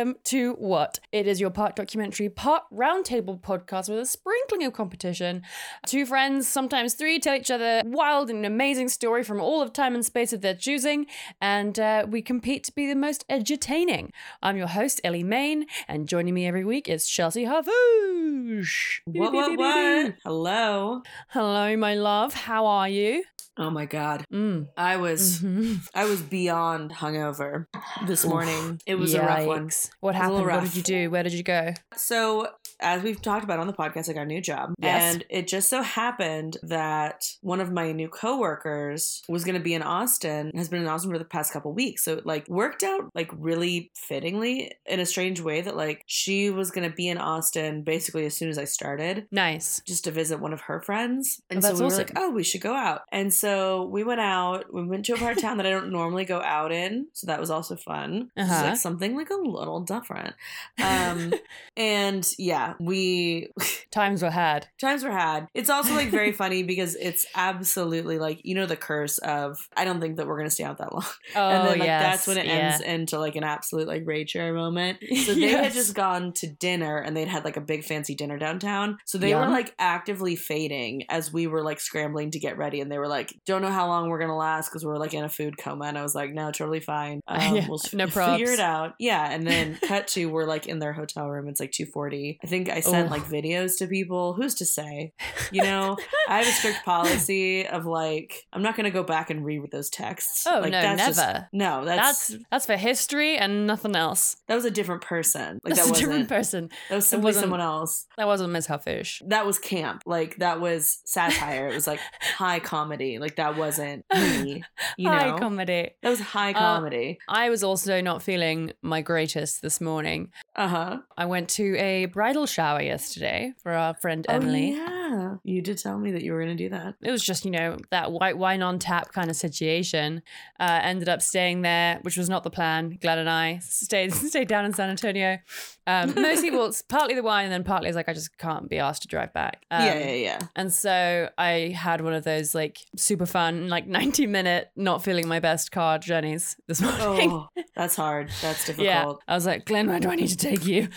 Welcome to What? It is your part documentary, part roundtable podcast with a sprinkling of competition. Two friends, sometimes three, tell each other wild and amazing story from all of time and space of their choosing, and uh, we compete to be the most edutaining. I'm your host, Ellie Main, and joining me every week is Chelsea Harfouche. What, what, what? Hello. Hello, my love. How are you? Oh my god. Mm. I was Mhm. I was beyond hungover this morning. It was a rough one. What It was a happened? What did you do? Where did you go? So, as we've talked about on the podcast, I got a new job. Yes. And it just so happened that one of my new coworkers was going to be in Austin, has been in Austin for the past couple weeks. So, it like worked out like really fittingly in a strange way that like she was going to be in Austin basically as soon as I started. Nice. just to visit one of her friends. And Oh, so we were like, oh, we should go out. And so we went out. We went to a part of town that I don't normally go out in. So that was also fun. Uh-huh. like something like a little different. Um, and yeah, we Times were had. times were had. It's also like very funny because it's absolutely like, you know, the curse of I don't think that we're gonna stay out that long. Oh, and then like yes. that's when it yeah. ends into like an absolute like rage share moment. So they had just gone to dinner and they'd had like a big fancy dinner downtown. So they were like actively fading as we were like scrambling to get ready. And they were like, don't know how long we're going to last because we're like in a food coma. And I was like, no, totally fine. Um, Yeah, we'll no figure it out. Yeah. And then cut to, we're like in their hotel room. It's like 240. I think I sent Ugh. like videos to people. Who's to say? You know, I have a strict policy of like, I'm not going to go back and read those texts. Oh, like, no, that's just- never. no, that's, That's that's for history and nothing else. that was a different person. Like That's that was a different person. That was simply someone else. That wasn't Miss Harfouche. That was camp. Like that was satire. it was like high comedy. Like that wasn't me. You know, High comedy. that was high Uh, comedy. I was also not feeling my greatest this morning. Uh huh. I went to a bridal shower yesterday for our friend Emily. Oh, yeah, you did tell me that you were going to do that. It was just, you know, that white wine on tap kind of situation. Uh, ended up staying there, which was not the plan. Glad and I stayed stayed down in San Antonio. Um, mostly, well, it's partly the wine, and then partly it's like I just can't be asked to drive back. Um, yeah, yeah, yeah. And so I had one of those like super fun, like 90 minute, not feeling my best car journeys this morning. Oh, that's hard. That's difficult. yeah. I was like, Glenn, where do I need to take you?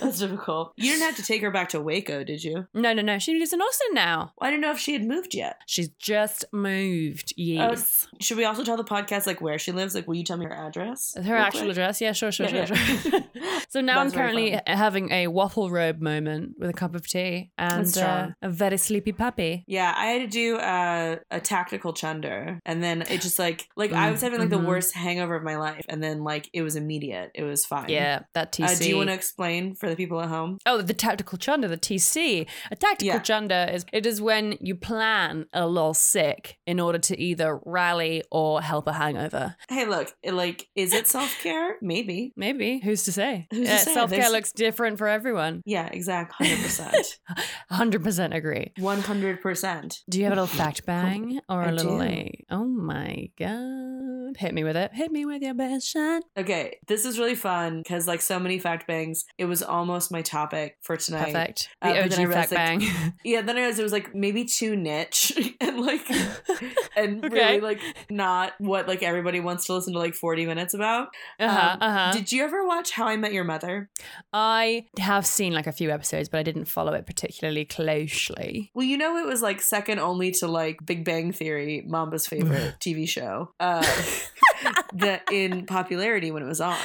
That's difficult. You didn't have to take her back to Waco, did you? no, no, no. She lives in Austin now. I didn't know if she had moved yet. She's just moved. Oh, Yes. Should we also tell the podcast like where she lives? Like, will you tell me her address? her actual quick? address. Yeah, sure, sure, Yeah, sure, yeah. sure. so now I'm currently having a waffle robe moment with a cup of tea and uh, a very sleepy puppy. Yeah, I had to do uh, a tactical chunder, and then it just like like I was having like Mhm. the worst hangover of my life, and then like it was immediate. It was fine. Yeah, that TC. Uh, do you want to explain for the people at home? Oh, the tactical chunder, the TC. A tactical Yeah. chunder is it is when you plan a little sick in order to either rally or help a hangover. Hey, look, like, is it self care? Maybe. Maybe. Who's to say? Who's? Self care looks different for everyone. Yeah, exactly. hundred percent, 100% agree. one hundred percent. Do you have a little fact bang or a I little do. like, oh my God. Hit me with it. Hit me with your best shot. Okay, this is really fun because like so many fact bangs, it was almost my topic for tonight. Perfect. The Uh, but then I OG fact like, bang. Yeah, then I realized it was like maybe too niche and like and Okay. really like not what like everybody wants to listen to like forty minutes about. uh-huh, Um, uh-huh. Did you ever watch How I Met Your Mother? I have seen like a few episodes, but I didn't follow it particularly closely. Well, you know it was like second only to like Big Bang Theory, Mamba's favorite TV show, uh, that in popularity when it was on.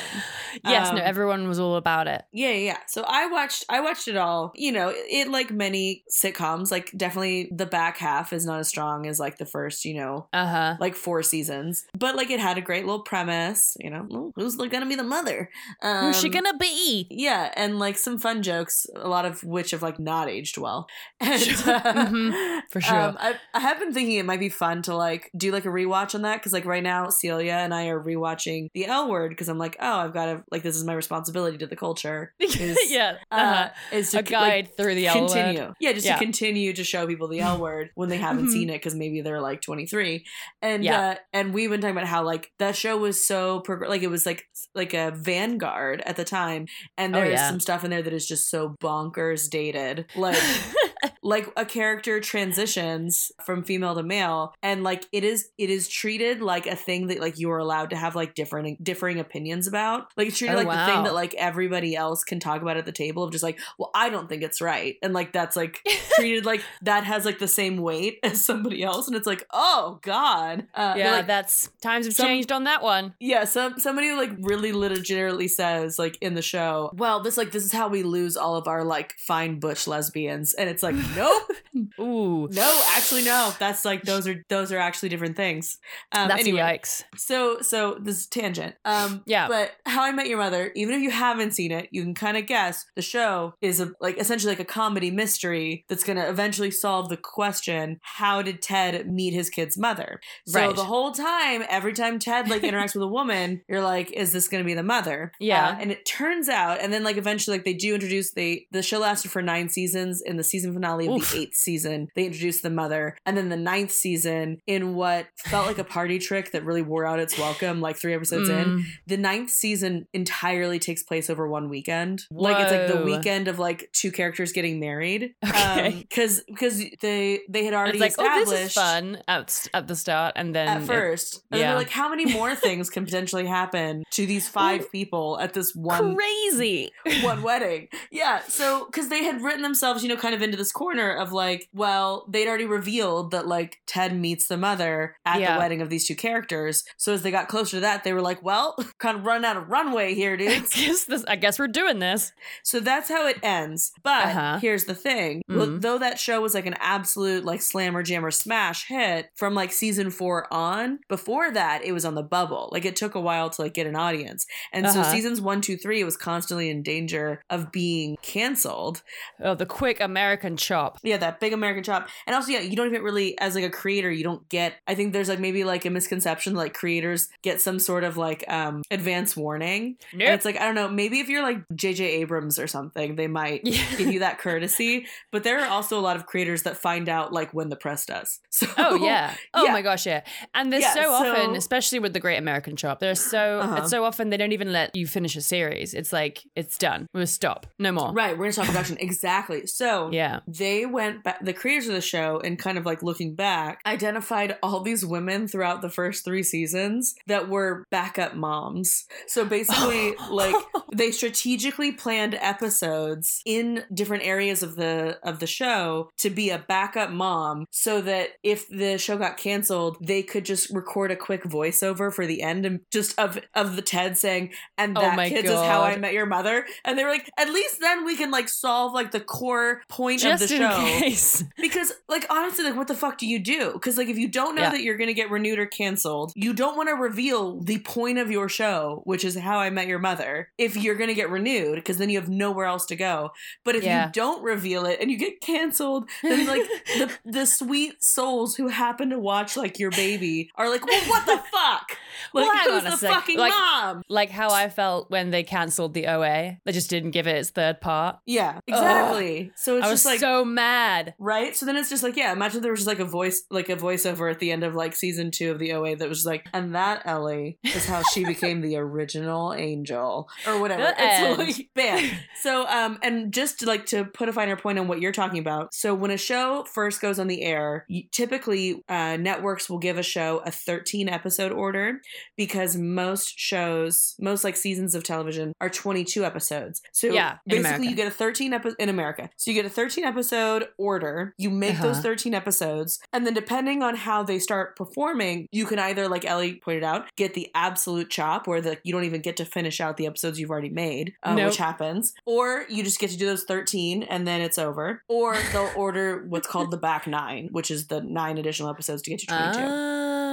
Yes, no, Um, everyone was all about it. Yeah, yeah. yeah. So I watched I watched it all. You know, it like many sitcoms, like definitely the back half is not as strong as like the first, you know, Uh huh. like four seasons. But like it had a great little premise, you know, "Oh, who's gonna be the mother? Um, Who's she gonna be? Yeah, and like some fun jokes, a lot of which have like not aged well. And, Sure. uh, Mhm. For sure. um, I, I have been thinking it might be fun to like do like a rewatch on that because like right now Celia and I are rewatching The L Word because I'm like, oh, I've got to like this is my responsibility to the culture. Is, yeah. uh, Uh-huh. is to a guide through the L word. continue. Yeah, just Yeah. to continue to show people the L word when they haven't seen it because maybe they're like 23. And Yeah. uh, and we've been talking about how like that show was so prog- like it was like like a vanguard at the time, and Oh, there is yeah. some stuff in there that is just so bonkers dated. Like like a character transitions from female to male and like it is it is treated like a thing that like you are allowed to have like different differing opinions about. Like it's treated Oh, like the thing that like everybody else can talk about at the table of just like, well, I don't think it's right. And like that's like treated like that has like the same weight as somebody else. And it's like, oh God. Uh, yeah, like, that's times have some- changed on that one. yeah, some somebody like really legitimately says like in the show, well, this like this is how we lose all of our like fine butch lesbians, and it's like, nope, Ooh, no, actually no, that's like those are those are actually different things. Um, that's anyway, yikes. so so this is tangent. Um, Yeah. but How I Met Your Mother, even if you haven't seen it, you can kind of guess the show is a like essentially like a comedy mystery that's gonna eventually solve the question: How did Ted meet his kid's mother? So Right. the whole time, every time Ted like interacts with a woman, you're like, is this gonna be the mother? Yeah. Uh, and it turns out, and then like eventually, like they do introduce they the show lasted for nine seasons. In the season finale of Oof. the eighth season, they introduced the mother, and then the ninth season, in what felt like a party trick that really wore out its welcome, like three episodes in, Mm. the ninth season entirely takes place over one weekend. Like it's like the weekend of like two characters getting married. Okay. because because they they had already like, oh, established this is fun at, at the start, and then at it- first. And yeah. they're like, how many more things can potentially happen to these five people at this one crazy. one wedding. Yeah. So, because they had written themselves, you know, kind of into this corner of like, well, they'd already revealed that like Ted meets the mother at Yeah. the wedding of these two characters. So, as they got closer to that, they were like, well, kind of run out of runway here, I dudes. guess this. I guess we're doing this. so, that's how it ends. But Uh-huh. here's the thing Mhm. though that show was like an absolute like slammer jammer smash hit from like season four on, before that, it was on the bubble. Like, it took a while to like get an audience. And so, Uh-huh. seasons one, two, three, it was constantly in danger of being canceled. Oh, the quick American chop. Yeah, that big American chop. And also, yeah, you don't even really, as like a creator, you don't get. I think there's like maybe like a misconception like creators get some sort of like um advance warning. And it's like I don't know, maybe if you're like J.J. Abrams or something, they might Yeah. give you that courtesy. But there are also a lot of creators that find out like when the press does. So Oh yeah. Oh Yeah. my gosh, yeah. And there's Yeah, so often, especially with the Great American Chop, there's so Uh-huh. it's so often they don't even let you finish a series. It's like it's done. We'll stop. No more. right, we're gonna talk production exactly. So Yeah. they went back the creators of the show and kind of like looking back identified all these women throughout the first three seasons that were backup moms. So basically oh. like they strategically planned episodes in different areas of the of the show to be a backup mom so that if the show got canceled they could just record a quick voiceover for the end and just of of the ted saying and Oh that my kids is how i met your mother. And they were like at least then we can like solve like the core point Just of the show case. because like honestly like what the fuck do you do because like if you don't know Yeah. that you're gonna get renewed or canceled you don't want to reveal the point of your show which is how i met your mother if you're gonna get renewed because then you have nowhere else to go but if Yeah. you don't reveal it and you get canceled then like the, the sweet souls who happen to watch like your baby are like well what the fuck like Well, who's a the sec. fucking Like- mom Like how I felt when they cancelled the OA. They just didn't give it its third part. yeah exactly so it's I was just like so mad. Right? So then it's just like, yeah, imagine there was just like a voice, like a voiceover at the end of like season two of the OA that was like, and that Ellie is how she became the original angel or whatever. The And so end. like, bam. So, um, and just like to put a finer point on what you're talking about. So when a show first goes on the air, typically uh, networks will give a show a 13 episode order because most shows, most like seasons of television are 22 episodes. So Yeah, basically you get a 13 episode in America. So you get a 13 episode order. You make those Uh-huh. 13 episodes, and then depending on how they start performing, you can either, like Ellie pointed out, get the absolute chop where the you don't even get to finish out the episodes you've already made, uh, Nope. which happens, or you just get to do those 13 and then it's over, or they'll order what's called the back nine, which is the nine additional episodes to get to 22.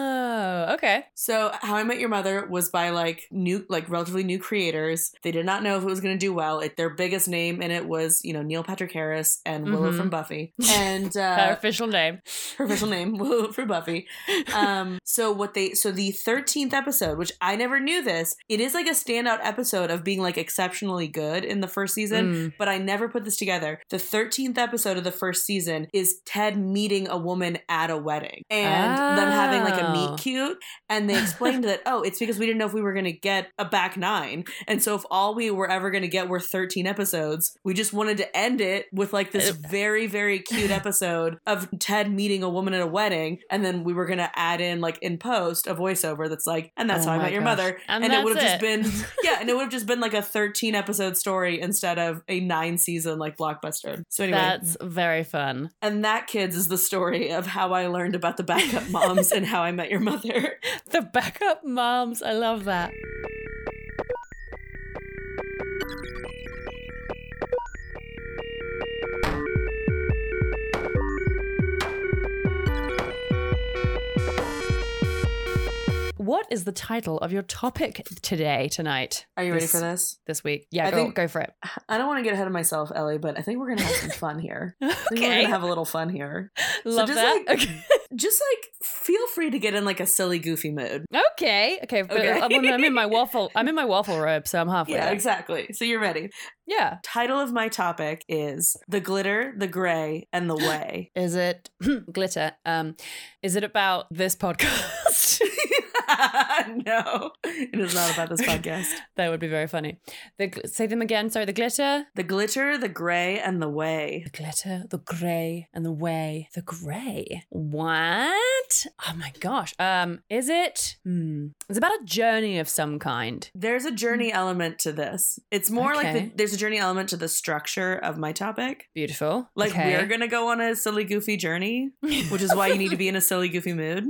Oh, okay. So, How I Met Your Mother was by like new, like relatively new creators. They did not know if it was going to do well. It, their biggest name in it was, you know, Neil Patrick Harris and Willow Mhm. from Buffy, and Her uh, official name. her official name Willow for Buffy. Um, so what they, so the thirteenth episode, which I never knew this, it is like a standout episode of being like exceptionally good in the first season Mm. but I never put this together. The 13th episode of the first season is Ted meeting a woman at a wedding and them having like a Oh. meet cute. Reboot. And they explained that, oh, it's because we didn't know if we were going to get a back nine. And so if all we were ever going to get were 13 episodes, we just wanted to end it with like this very, very cute episode of Ted meeting a woman at a wedding. And then we were going to add in, like in post, a voiceover that's like, and that's Oh how I met your mother. And And, it would have just been, yeah, and it would have just been like a 13 episode story instead of a nine season like blockbuster. So anyway, That's very fun. and that kids is the story of how I learned about the backup moms and how I met your mother. The backup moms. I love that. What is the title of your topic today, tonight? Are you ready This- for this? This week? Yeah, I go, think- go for it. I don't want to get ahead of myself, Ellie, but I think we're gonna have some fun here. I think we're Okay. gonna have a little fun here. Love just that. like- okay. Just like feel free to get in like a silly, goofy mood. Okay. Okay. But Okay. I'm, I'm in my waffle. I'm in my waffle robe, so I'm halfway. Yeah, there. exactly. So you're ready. Yeah. Title of my topic is the glitter, the gray, and the way. Is it glitter? Um, is it about this podcast? no, it is not about this podcast. that would be very funny. The say them again. Sorry. The glitter, The glitter, the gray, and the way. the glitter, the grey, and the way. The grey. What? Oh my gosh. Um, is it? Hmm. It's about a journey of some kind. There's a journey element to this. It's more like the, there's a journey element to the structure of my topic. Beautiful. Like okay. we're gonna go on a silly goofy journey, which is why you need to be in a silly goofy mood.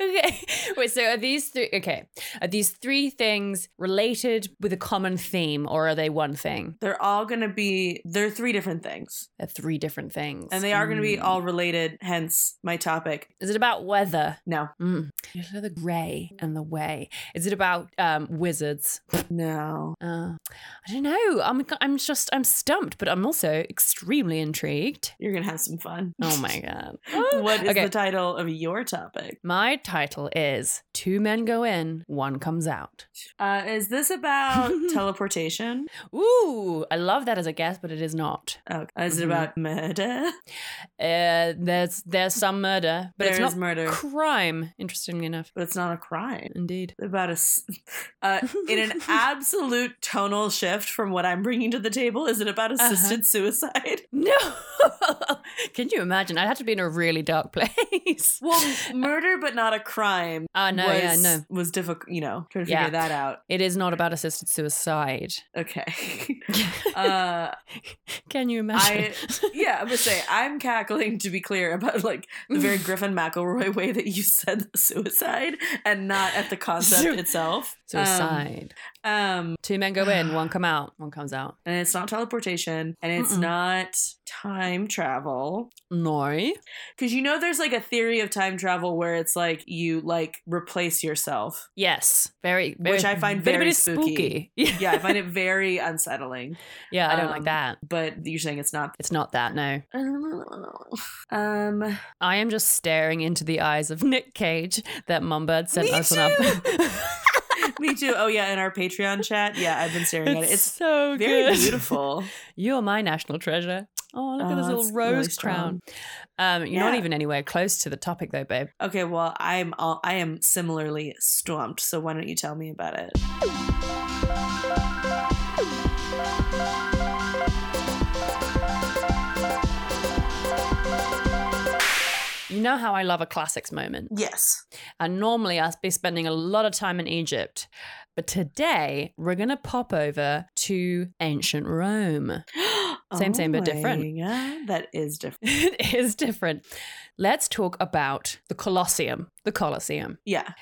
okay. Wait, so are these three okay. Are these three things related with a common theme or are they one thing? They're all gonna be they're three different things. They're three different things. And they are gonna be Mm. all related, hence my topic. Is it about weather? No. Mm. Is it the grey and the way? Is it about um, wizards? No. Uh, I don't know. I'm I'm just I'm stumped, but I'm also extremely intrigued. You're gonna have some fun. Oh my god. what is Okay. the title of your topic? My title is Two Men Go In, One Comes Out. Uh, is this about teleportation? Ooh, I love that as a guess, but it is not. Oh, is it Mhm. about murder? Uh, there's there's some murder, but There it's is not murder, crime. Interestingly enough, but it's not a crime. indeed. About a, s- uh, in an absolute tonal shift from what I'm bringing to the table. Is it about Uh-huh. assisted suicide? No, can you imagine? I'd have to be in a really dark place. Well, murder, but not a crime. Ah, no, yeah, no. Was difficult. You know, trying to Yeah. figure that out. It is not about assisted suicide. Okay. uh, Can you imagine? yeah, I'm gonna say I'm cackling to be clear about like the very Griffin McElroy way that you said suicide, and not at the concept Su- itself. suicide. Um, um, Two men go in, one come out, one comes out. and it's not teleportation, and it's Mm-mm. not time travel. No. Because you know, there's like a theory of time travel where it's like you like replace yourself. Yes. Very, very Which I find very spooky. Yeah. Yeah, I find it very unsettling. yeah, I don't like Um, that. But you're saying it's not. It's not that, no. Um, I am just staring into the eyes of Nick Cage that Mumbird sent Me us on our. me too. Oh yeah, in our Patreon chat. Yeah, I've been staring at it. It's so very good. beautiful. You're my national treasure. Oh, look at Oh, this little that's really rose crown. Um, you're not even anywhere close to the topic though, babe. Okay, well, I'm all, I am similarly stumped. So why don't you tell me about it? Know how I love a classics moment. Yes. And normally I'd be spending a lot of time in Egypt. But today we're going to pop over to ancient Rome. Same, same, but oh different. Oh Yeah, that is different. it is different. Let's talk about the Colosseum. The Colosseum. Yeah.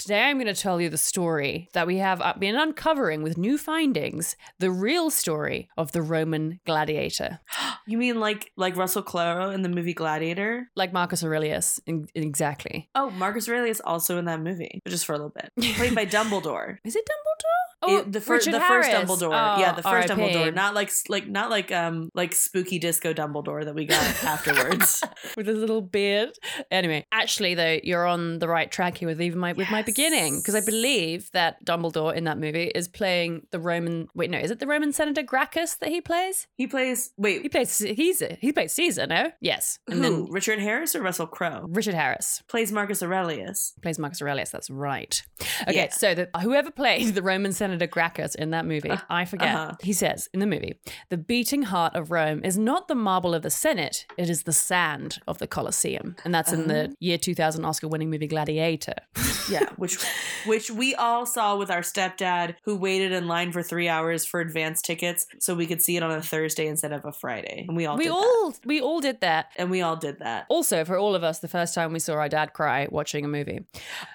Today I'm going to tell you the story that we have uh, been uncovering with new findings, the real story of the Roman gladiator, You mean like like Russell Crowe in the movie Gladiator? like Marcus Aurelius. In- exactly. Oh, Marcus Aurelius also in that movie, but just for a little bit. Played by Dumbledore. Is it Dumbledore? Oh, It- the, fir- Richard the first. Dumbledore, yeah, Oh, the first R.I.P. Dumbledore, not like like not like um like spooky disco Dumbledore that we got afterwards. with his little beard. Anyway, actually, though, you're on the right track here with even my with my beginning because I believe that Dumbledore in that movie is playing the Roman. Wait, no, is it the Roman Senator Gracchus that he plays? he plays wait He plays he's he plays Caesar, no? Yes, who and then Richard Harris or Russell Crowe Richard Harris plays Marcus Aurelius. plays Marcus Aurelius. That's right. Okay, Yeah. so the, whoever played the Roman Senator Gracchus in that movie, I forget. uh-huh. He says in the movie, "The beating heart of Rome is not the marble of the Senate; it is the sand of the Colosseum." And that's in Uh-huh. the year 2000 Oscar-winning movie Gladiator. Yeah, which which we all saw with our stepdad who waited in line for three hours for advance tickets so we could see it on a Thursday instead of a Friday. And we all we did that. all we all did that. And we all did that. Also, for all of us, the first time we saw our dad cry watching a movie,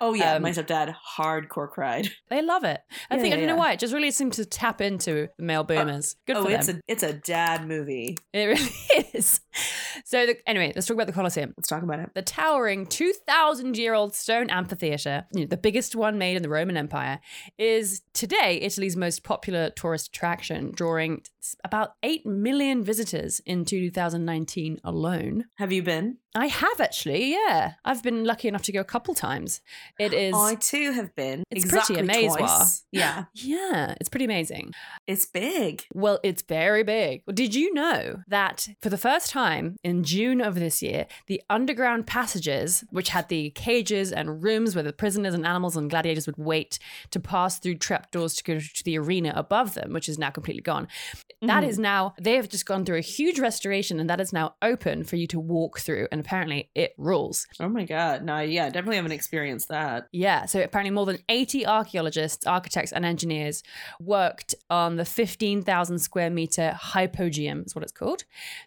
Oh yeah, Um, my stepdad hardcore cried. they love it. I Yeah, think I don't know why. It just really seemed to tap into the male boomers. Good for it. oh, for it's them. a it's a dad movie. it really is. So the, anyway, let's talk about the Colosseum. Let's talk about it. The towering 2,000 year old stone amphitheater, you know, the biggest one made in the Roman Empire, is today Italy's most popular tourist attraction, drawing about 8 million visitors in 2019 alone. Have you been? I have actually, yeah. I've been lucky enough to go a couple times. It is. I too have been. It's pretty amazing. Yeah, yeah, it's pretty amazing. it's big. Well, it's very big. Did you know that for the first time in June of this year, the underground passages, which had the cages and rooms where the prisoners and animals and gladiators would wait to pass through trapdoors to go to the arena above them, which is now completely gone, that Mhm. is now, they have just gone through a huge restoration and that is now open for you to walk through. And apparently it rules. Oh my god. No, yeah, definitely haven't experienced that. Yeah, so apparently more than 80 archaeologists, architects, and engineers worked on the 15,000 square meter hypogeum, is what it's called,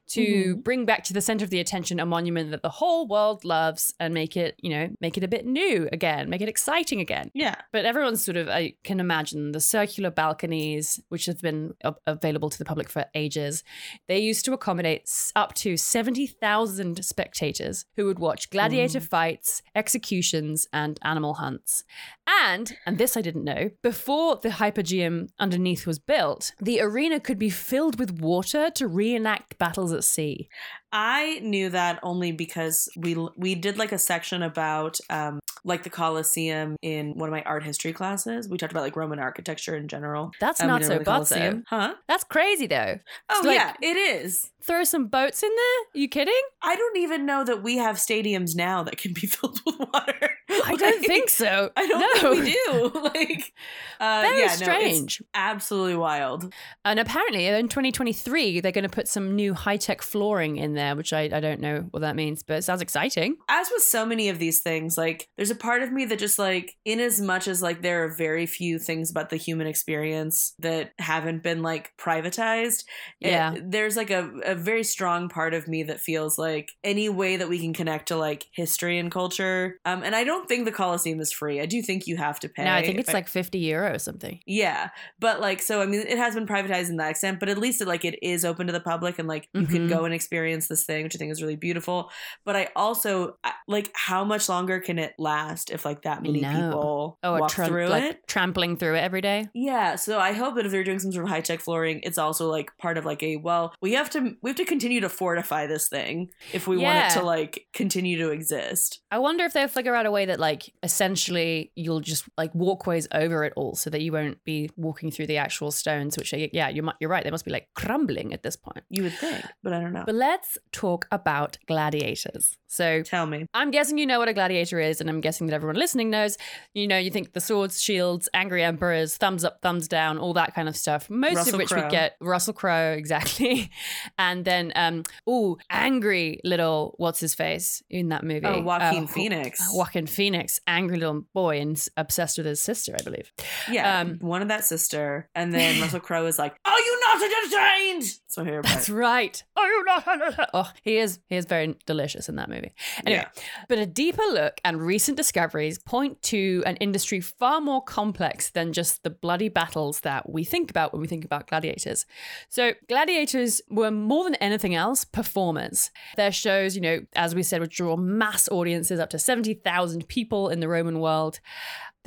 to bring back to the center of the attention a monument that the whole world loves and make it, you know, make it a bit new again, make it exciting again. Yeah. But everyone's sort of, I can imagine the circular balconies, which have been available to the public for ages. They used to accommodate up to 70,000 spectators who would watch gladiator mm. fights, executions, and animal hunts. And, and this I didn't know, before the hypogeum underneath was built, the arena could be filled with water to reenact battles at sea. I knew that only because we we did like a section about um like the Colosseum in one of my art history classes. We talked about like Roman architecture in general. That's Um, not so bad, though. Huh? That's crazy, though. Oh like- yeah, it is. Throw some boats in there? you kidding? I don't even know that we have stadiums now that can be filled with water. I don't think so. I don't no. think we do. like, uh, Very yeah, no, it's strange. absolutely wild. and apparently in 2023, they're going to put some new high tech flooring in there, which I, I don't know what that means, but it sounds exciting. As with so many of these things, like there's a part of me that just like, in as much as like there are very few things about the human experience that haven't been like privatized, it- Yeah. there's like a, a very strong part of me that feels like any way that we can connect to like history and culture. Um, and I don't think the Coliseum is free. I do think you have to pay. No, I think it's If like 50 euro or something. Yeah, but like so, I mean, it has been privatized in that extent, but at least it like it is open to the public, and like you can Mhm. go and experience this thing, which I think is really beautiful. But I also like how much longer can it last if like that many people Oh, walk tram- through like it? trampling through it every day. Yeah, so I hope that if they're doing some sort of high tech flooring, it's also like part of like a well, we have to we have to continue to fortify this thing if we want it to like continue to exist. I wonder if they'll figure out a way that, like, essentially you'll just like walkways over it all so that you won't be walking through the actual stones, which, are, yeah, you might, you're right. They must be like crumbling at this point. You would think, but I don't know. But let's talk about gladiators. So Tell me. I'm guessing you know what a gladiator is, and I'm guessing that everyone listening knows. You know, you think the swords, shields, angry emperors, thumbs up, thumbs down, all that kind of stuff. Most Russell of which Crowe. we get Russell Crowe, exactly. and then, um, ooh, angry little what's his face in that movie? Oh, Joaquin Uh, Phoenix. Joaquin Phoenix, angry little boy and obsessed with his sister, I believe. Yeah, Um, one of that sister, and then Russell Crowe is like, "Are you not entertained?" So here, That's right. Are you not? Oh, he is. He is very delicious in that movie. Anyway, but a deeper look and recent discoveries point to an industry far more complex than just the bloody battles that we think about when we think about gladiators. So, gladiators were more than anything else performers. Their shows, you know, as we said, would draw mass audiences up to 70,000 people in the Roman world.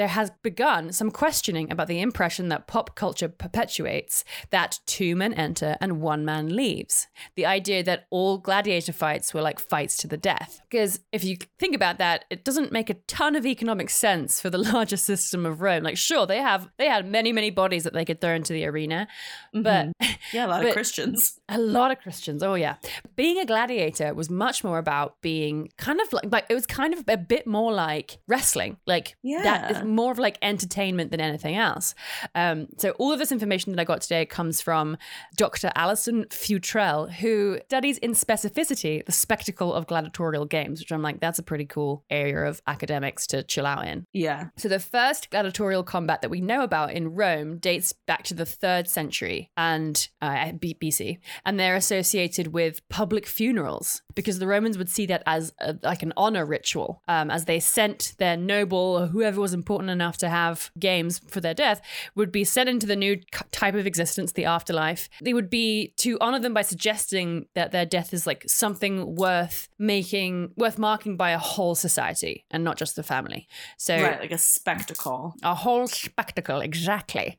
There has begun some questioning about the impression that pop culture perpetuates that two men enter and one man leaves. The idea that all gladiator fights were like fights to the death. Because if you think about that, it doesn't make a ton of economic sense for the larger system of Rome. Like, sure, they have they had many, many bodies that they could throw into the arena, but Mhm. yeah, a lot of Christians. a lot of Christians. Oh yeah. Being a gladiator was much more about being kind of like, like it was kind of a bit more like wrestling. Like that is Yeah. More of like entertainment than anything else. Um, so all of this information that I got today comes from Dr. Alison Futrell, who studies in specificity the spectacle of gladiatorial games, which I'm like, that's a pretty cool area of academics to chill out in. Yeah. So the first gladiatorial combat that we know about in Rome dates back to the third century and uh, BC, and they're associated with public funerals because the Romans would see that as a, like an honor ritual, um, as they sent their noble or whoever was important enough to have games for their death would be sent into the new type of existence, the afterlife. They would be to honor them by suggesting that their death is like something worth making, worth marking by a whole society and not just the family. So Right, like a spectacle. a whole spectacle, exactly.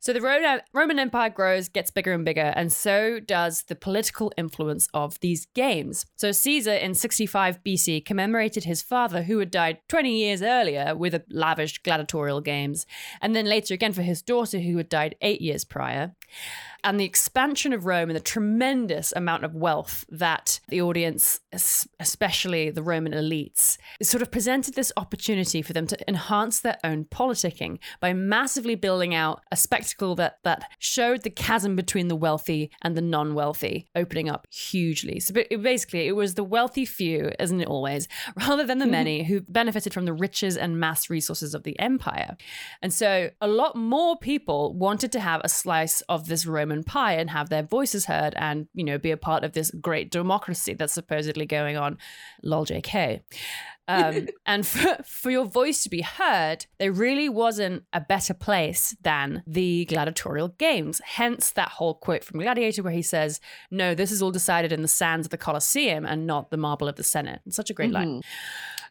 So the Ro- Roman Empire grows, gets bigger and bigger, and so does the political influence of these games. So Caesar in 65 BC commemorated his father, who had died 20 years earlier, with a lavish gladiatorial games, and then later again for his daughter, who had died eight years prior and the expansion of Rome and the tremendous amount of wealth that the audience, especially the Roman elites, sort of presented this opportunity for them to enhance their own politicking by massively building out a spectacle that that showed the chasm between the wealthy and the non-wealthy opening up hugely. So basically, it was the wealthy few, isn't it always, rather than the mm-hmm. many who benefited from the riches and mass resources of the empire. And so a lot more people wanted to have a slice of this Roman pie and have their voices heard and, you know, be a part of this great democracy that's supposedly going on. Lol JK. Um, and for, for your voice to be heard, there really wasn't a better place than the gladiatorial games. Hence that whole quote from Gladiator where he says, No, this is all decided in the sands of the Colosseum and not the marble of the Senate. It's such a great line.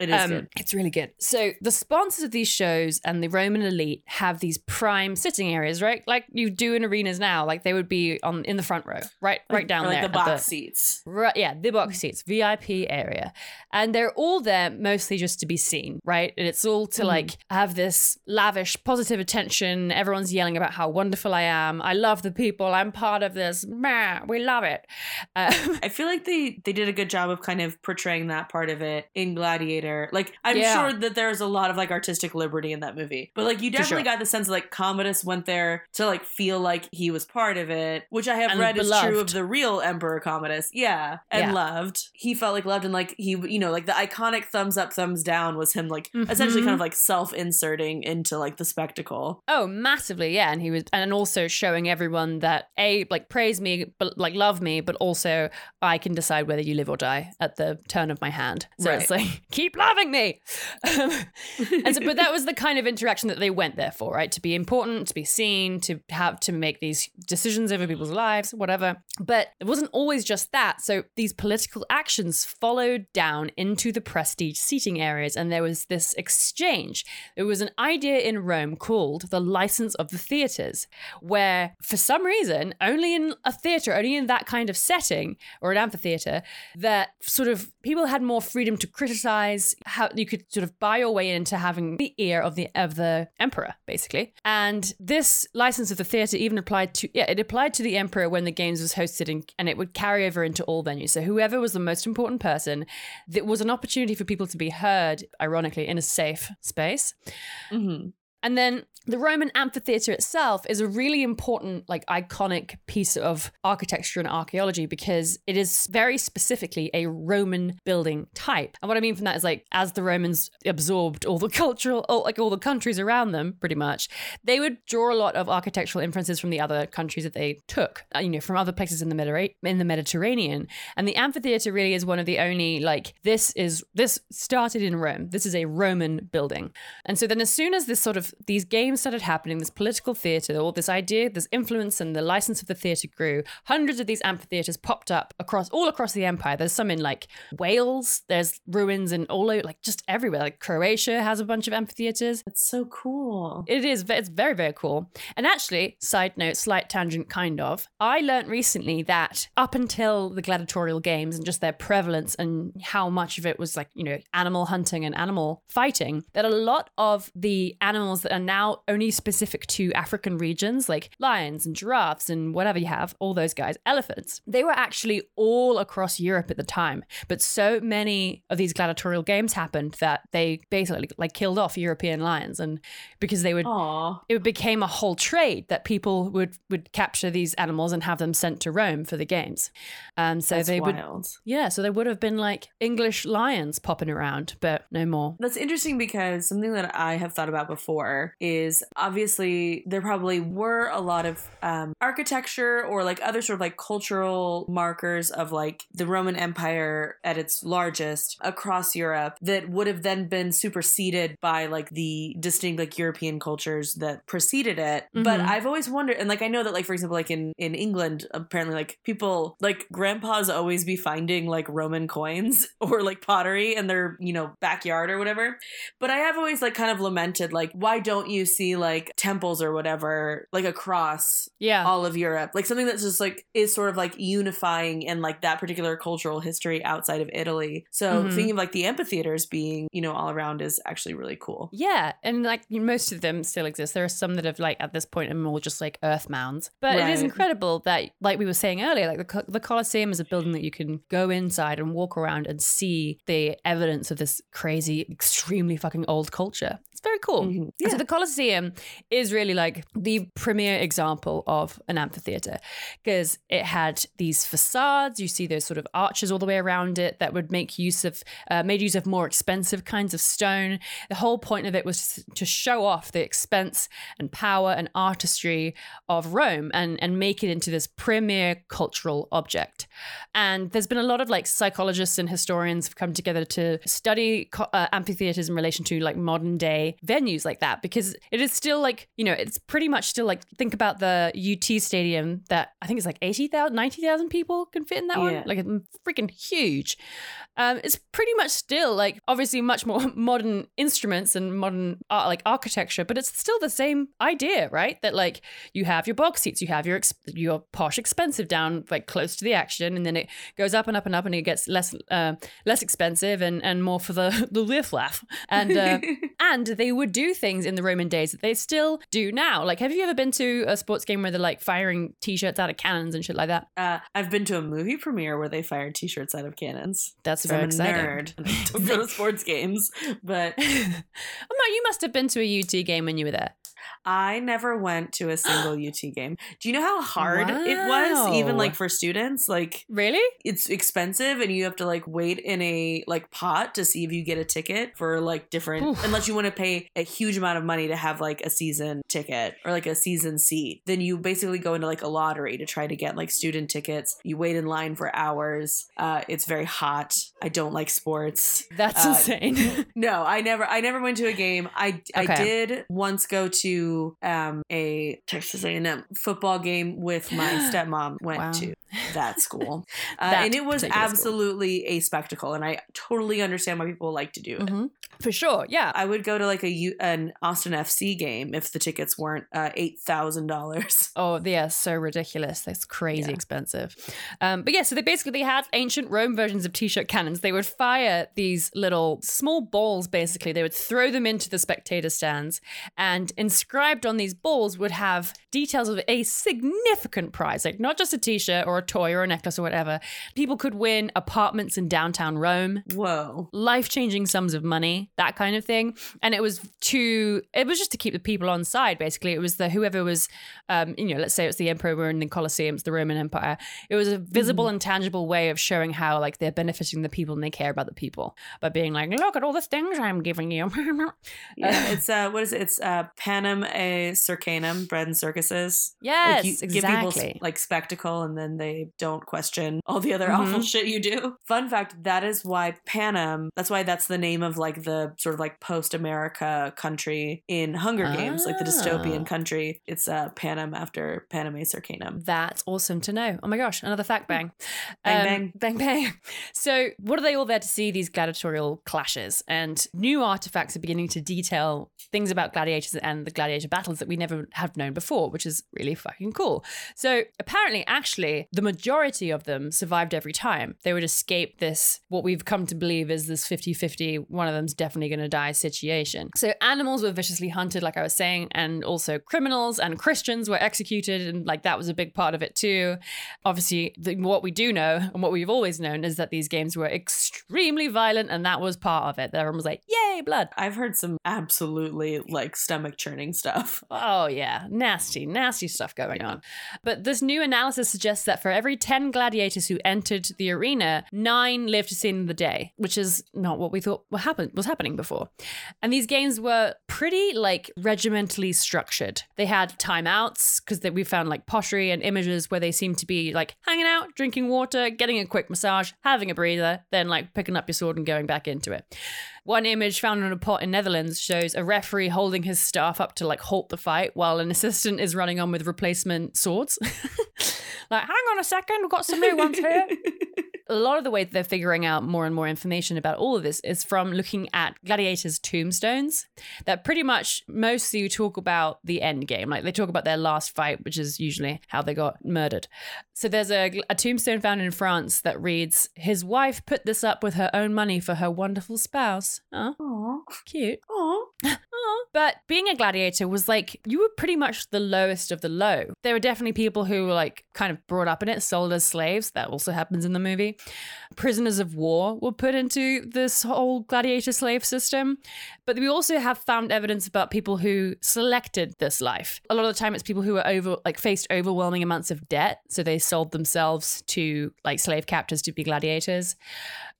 It is Um, good. It's really good. So the sponsors of these shows and the Roman elite have these prime sitting areas, right? Like you do in arenas now. Like they would be on in the front row, right, right down like there. the box seats. Right, yeah, the box seats, VIP area. And they're all there mostly just to be seen, right? And it's all to Mhm. like have this lavish, positive attention. Everyone's yelling about how wonderful I am. I love the people. I'm part of this. Meh, we love it. Um, I feel like they they did a good job of kind of portraying that part of it in Gladiator. Like I'm Yeah. sure that there's a lot of like artistic liberty in that movie. But like you definitely sure. got the sense like Commodus went there to like feel like he was part of it, which I have And read is true of the real Emperor Commodus. Yeah. And Yeah. loved. He felt like loved and like he you know, like the iconic thumbs up, thumbs down was him like essentially Mhm. kind of like self-inserting into like the spectacle. Oh, massively, yeah. And he was, and also showing everyone that a like praise me, but like love me, but also I can decide whether you live or die at the turn of my hand. So it's like keep loving me. Um, and so, but that was the kind of interaction that they went there for, right? To be important, to be seen, to have to make these decisions over people's lives, whatever. But it wasn't always just that. So these political actions followed down into the prestige seating areas, and there was this exchange. There was an idea in Rome called the license of the theaters, where for some reason, only in a theater, only in that kind of setting or an amphitheater, that sort of people had more freedom to criticize how you could sort of buy your way into having the ear of the of the emperor basically. And this license of the theater even applied to yeah it applied to the emperor when the games was hosted in, and it would carry over into all venues. So whoever was the most important person that was an opportunity for people to be heard ironically in a safe space. Hmm and then the Roman amphitheater itself is a really important, like iconic piece of architecture and archaeology because it is very specifically a Roman building type. And what I mean from that is like as the Romans absorbed all the cultural, all, like all the countries around them, pretty much, they would draw a lot of architectural inferences from the other countries that they took, uh, you know, from other places in the. In the Mediterranean, and the amphitheater really is one of the only like this is this started in Rome. This is a Roman building, and so then as soon as this sort of these games started happening, this political theatre, all this idea, this influence, and the license of the theatre grew, hundreds of these amphitheatres popped up across all across the empire. There's some in like Wales, there's ruins in all over, like just everywhere. Like Croatia has a bunch of amphitheatres. That's so cool. It is. It's very, very cool. And actually, side note, slight tangent, kind of. I learned recently that up until the gladiatorial games and just their prevalence and how much of it was like, you know, animal hunting and animal fighting, that a lot of the animals that are now only specific to African regions, like lions and giraffes and whatever you have, all those guys, elephants, they were actually all across Europe at the time. But so many of these gladiatorial games happened that they basically like killed off European lions and because they would Aw. it became a whole trade that people would would capture these animals and have them sent to Rome for the games. Um, so That's they would, yeah, so there would have been like English lions popping around, but no more. That's interesting because something that I have thought about before is obviously there probably were a lot of um, architecture or like other sort of like cultural markers of like the Roman Empire at its largest across Europe that would have then been superseded by like the distinct like European cultures that preceded it. But Mhm. I've always wondered, and like I know that like for example like in in England apparently like people like grandpas always be finding like Roman coins or like pottery in their you know backyard or whatever. But I have always like kind of lamented like why don't you see like temples or whatever like across Yeah. all of Europe like something that's just like is sort of like unifying in like that particular cultural history outside of Italy. So Mhm. thinking of like the amphitheaters being you know all around is actually really cool. Yeah, and like most of them still exist. There are some that have like at this point are more just like earth mounds. But it is incredible that, like we were saying earlier, like the the Colosseum is a building that you can go inside and walk around and see the evidence of this crazy, extremely fucking old culture. Very cool. Mhm. So the Colosseum is really like the premier example of an amphitheater because it had these facades. You see those sort of arches all the way around it that would make use of uh, made use of more expensive kinds of stone. The whole point of it was to show off the expense and power and artistry of Rome and and make it into this premier cultural object. And there's been a lot of like psychologists and historians have come together to study co- uh, amphitheaters in relation to like modern day venues like that because it is still like, you know, it's pretty much still like think about the UT stadium that I think it's like 80,000, 90,000 people can fit in that Yeah. one. Like it's freaking huge. Um, it's pretty much still like obviously much more modern instruments and modern art, like architecture, but it's still the same idea, right? That like you have your box seats, you have your ex- your posh expensive down like close to the action, and then it goes up and up and up, and it gets less uh, less expensive and and more for the the lift laugh. And uh, and they would do things in the Roman days that they still do now. Like, have you ever been to a sports game where they're like firing t-shirts out of cannons and shit like that? Uh, I've been to a movie premiere where they fired T-shirts out of cannons. That's very I'm a exciting. nerd. Don't go to sports games, but oh no, you must have been to a UT game when you were there. I never went to a single UT game. Do you know how hard it was, even like for students? Like Really? it's expensive, and you have to like wait in a like pot to see if you get a ticket for like different. Oof. Unless you want to pay a huge amount of money to have like a season ticket or like a season seat, then you basically go into like a lottery to try to get like student tickets. You wait in line for hours. Uh, it's very hot. I don't like sports. That's Uh, insane. No, I never I never went to a game. I I did once go to um a Texas A&M football game with my stepmom went Wow. to that school. Uh, That and it was particular school. absolutely a spectacle and I totally understand why people like to do it. Mhm. For sure. Yeah. I would go to like a U- an Austin FC game if the tickets weren't uh, $8,000. Oh, they are so ridiculous. That's crazy Yeah. expensive. Um, but yeah, so they basically they had ancient Rome versions of t-shirt cannons. They would fire these little small balls. Basically, they would throw them into the spectator stands, and inscribed on these balls would have details of a significant prize, like not just a t-shirt or a toy or a necklace or whatever. People could win apartments in downtown Rome. Whoa. life-changing sums of money that kind of thing and it was to it was just to keep the people on side basically it was the whoever was um you know let's say it's the emperor we're in the colosseum it's the roman empire it was a visible and tangible way of showing how like they're benefiting the people and they care about the people by being like look at all the things i'm giving you Yeah, it's uh what is it? It's uh Panem a Circanum, bread and circuses. yes like you exactly give people like spectacle and then they don't question all the other Mhm. awful shit you do. Fun fact that is why Panem, that's why that's the name of like the sort of like post America country in Hunger Games, like the Ah. dystopian country. It's uh, Panem after Panem Ace Arcanum. That's awesome to know. Oh my gosh, another fact bang. Bang, Um, bang. Bang bang. So, what are they all there to see? These gladiatorial clashes. And new artifacts are beginning to detail things about gladiators and the gladiator battles that we never have known before, which is really fucking cool. So, apparently, actually, the majority of them survived every time. They would escape this, what we've come to believe is this 50 50, one of them's definitely going to die situation. So, animals were viciously hunted, like I was saying, and also criminals and Christians were executed. And like that was a big part of it too. Obviously, the, what we do know and what we've always known is that these games were extremely violent, and that was part of it. Everyone was like, yay, blood. I've heard some absolutely like stomach churning stuff. Oh, yeah. Nasty, nasty stuff going on. But this new analysis suggests that for every 10 gladiators who entered the arena, nine lived to see the day, which is not what we thought what happened, was happening before. And these games were pretty like regimentally structured. They had timeouts because we found like pottery and images where they seemed to be like hanging out, drinking water, getting a quick massage, having a breather, then like picking up your sword and going back into it. One image found on a pot in Netherlands shows a referee holding his staff up to like halt the fight while an assistant is running on with replacement swords. like, hang on a second, we've got some new ones here. a lot of the way that they're figuring out more and more information about all of this is from looking at gladiators' tombstones that pretty much mostly talk about the end game. Like they talk about their last fight, which is usually how they got murdered. So there's a, a tombstone found in France that reads, His wife put this up with her own money for her wonderful spouse. Oh, Aw. cute. Aw. But being a gladiator was like, you were pretty much the lowest of the low. There were definitely people who were like kind of brought up in it, sold as slaves. That also happens in the movie. Prisoners of war were put into this whole gladiator slave system. But we also have found evidence about people who selected this life. A lot of the time, it's people who were over, like, faced overwhelming amounts of debt. So they sold themselves to like slave captors to be gladiators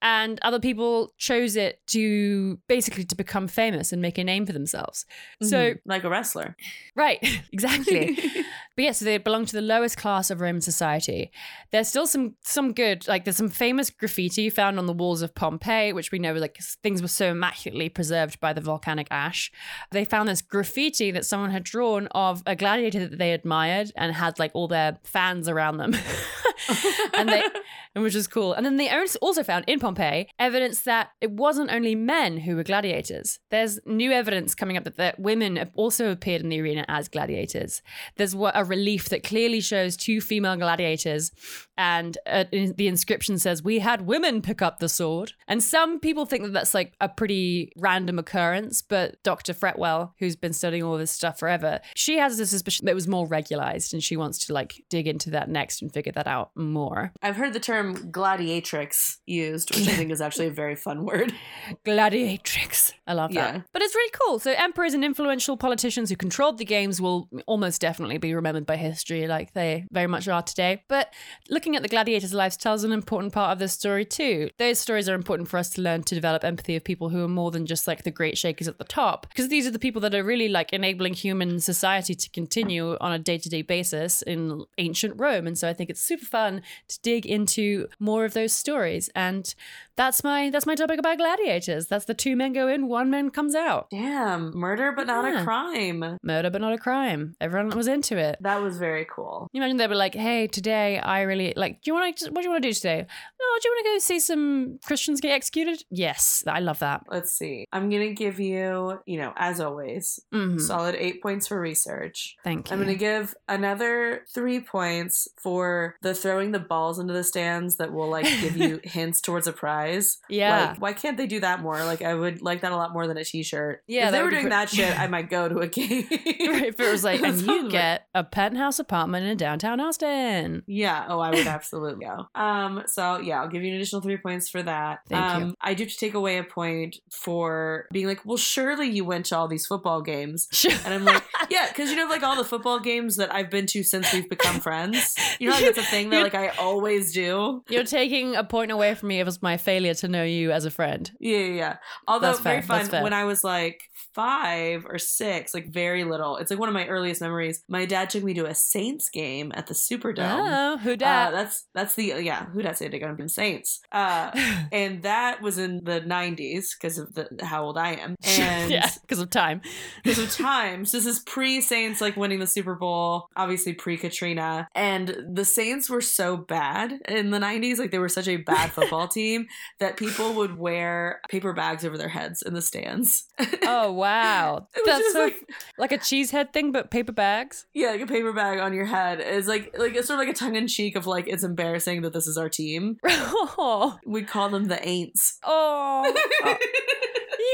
and other people chose it to basically to become famous and make a name for themselves. So Mhm. like a wrestler. right, exactly. but yeah, so they belong to the lowest class of Roman society. There's still some some good, like there's some famous graffiti found on the walls of Pompeii, which we know like things were so immaculately preserved by the volcanic ash. They found this graffiti that someone had drawn of a gladiator that they admired and had like all their fans around them. and they which is cool. And then they also found in Pompeii evidence that it wasn't only men who were gladiators. There's new evidence coming up that, that women also appeared in the arena as gladiators. There's what a relief that clearly shows two female gladiators, and uh, the inscription says, "We had women pick up the sword." And some people think that that's like a pretty random occurrence, but Dr. Futrell, who's been studying all this stuff forever, she has a suspicion that it was more regularized, and she wants to like dig into that next and figure that out more. I've heard the term gladiatrix used, which I think is actually a very fun word. Gladiatrix. I love that. But it's really cool. So emperors and influential politicians who controlled the games will almost definitely be remembered by history like they very much are today. But looking at the gladiators' lives tells an important part of this story too. Those stories are important for us to learn to develop empathy of people who are more than just like the great shakers at the top. Because these are the people that are really like enabling human society to continue on a day-to-day basis in ancient Rome. And so I think it's super fun to dig into more of those stories. And that's my that's my topic about gladiators. That's the two men go in, one man comes out. Damn, murder but not Yeah. a crime. Murder but not a crime. Everyone was into it. That was very cool. You imagine they were like, "Hey, today I really like. Do you want to? What do you want to do today? Oh, do you want to go see some Christians get executed? Yes, I love that. Let's see. I'm gonna give you, you know, as always, Mhm. solid eight points for research. Thank you. I'm gonna give another three points for the throwing the balls into the stands that will like give you hints towards a prize. Yeah. Like, why can't they do that more? Like, I would like that a lot more than a T-shirt. Yeah, if they were doing pre- that shit, I might go to a game. if it was like, and you get a penthouse apartment in downtown Austin. Yeah. Oh, I would absolutely go. Um. So yeah, I'll give you an additional three points for that. Thank um, you. I do have to take away a point for being like, well, surely you went to all these football games, and I'm like, yeah, because you know, like all the football games that I've been to since we've become friends. You know, like that's a thing that like I always do. You're taking a point away from me It was my failure to know you as a friend. Yeah, yeah. yeah. Although That's very fun fair. when I was like five or six, like very little. It's like one of my earliest memories. My dad took took me to a Saints game at the Superdome. Oh, who Uh, that's that's the yeah who dat say they're gonna be Saints. Uh, and that was in the 90s because of the how old I am. And yeah, because of time. because of time. So this is pre Saints like winning the Super Bowl, obviously pre Katrina. And the Saints were so bad in the 90s, like they were such a bad football team that people would wear paper bags over their heads in the stands. Oh wow, that's so like- like, a cheesehead thing, but paper bags. yeah, like a paper bag on your head. is like like it's sort of like a tongue in cheek of like it's embarrassing that this is our team. oh, We call them the Aints. oh. Can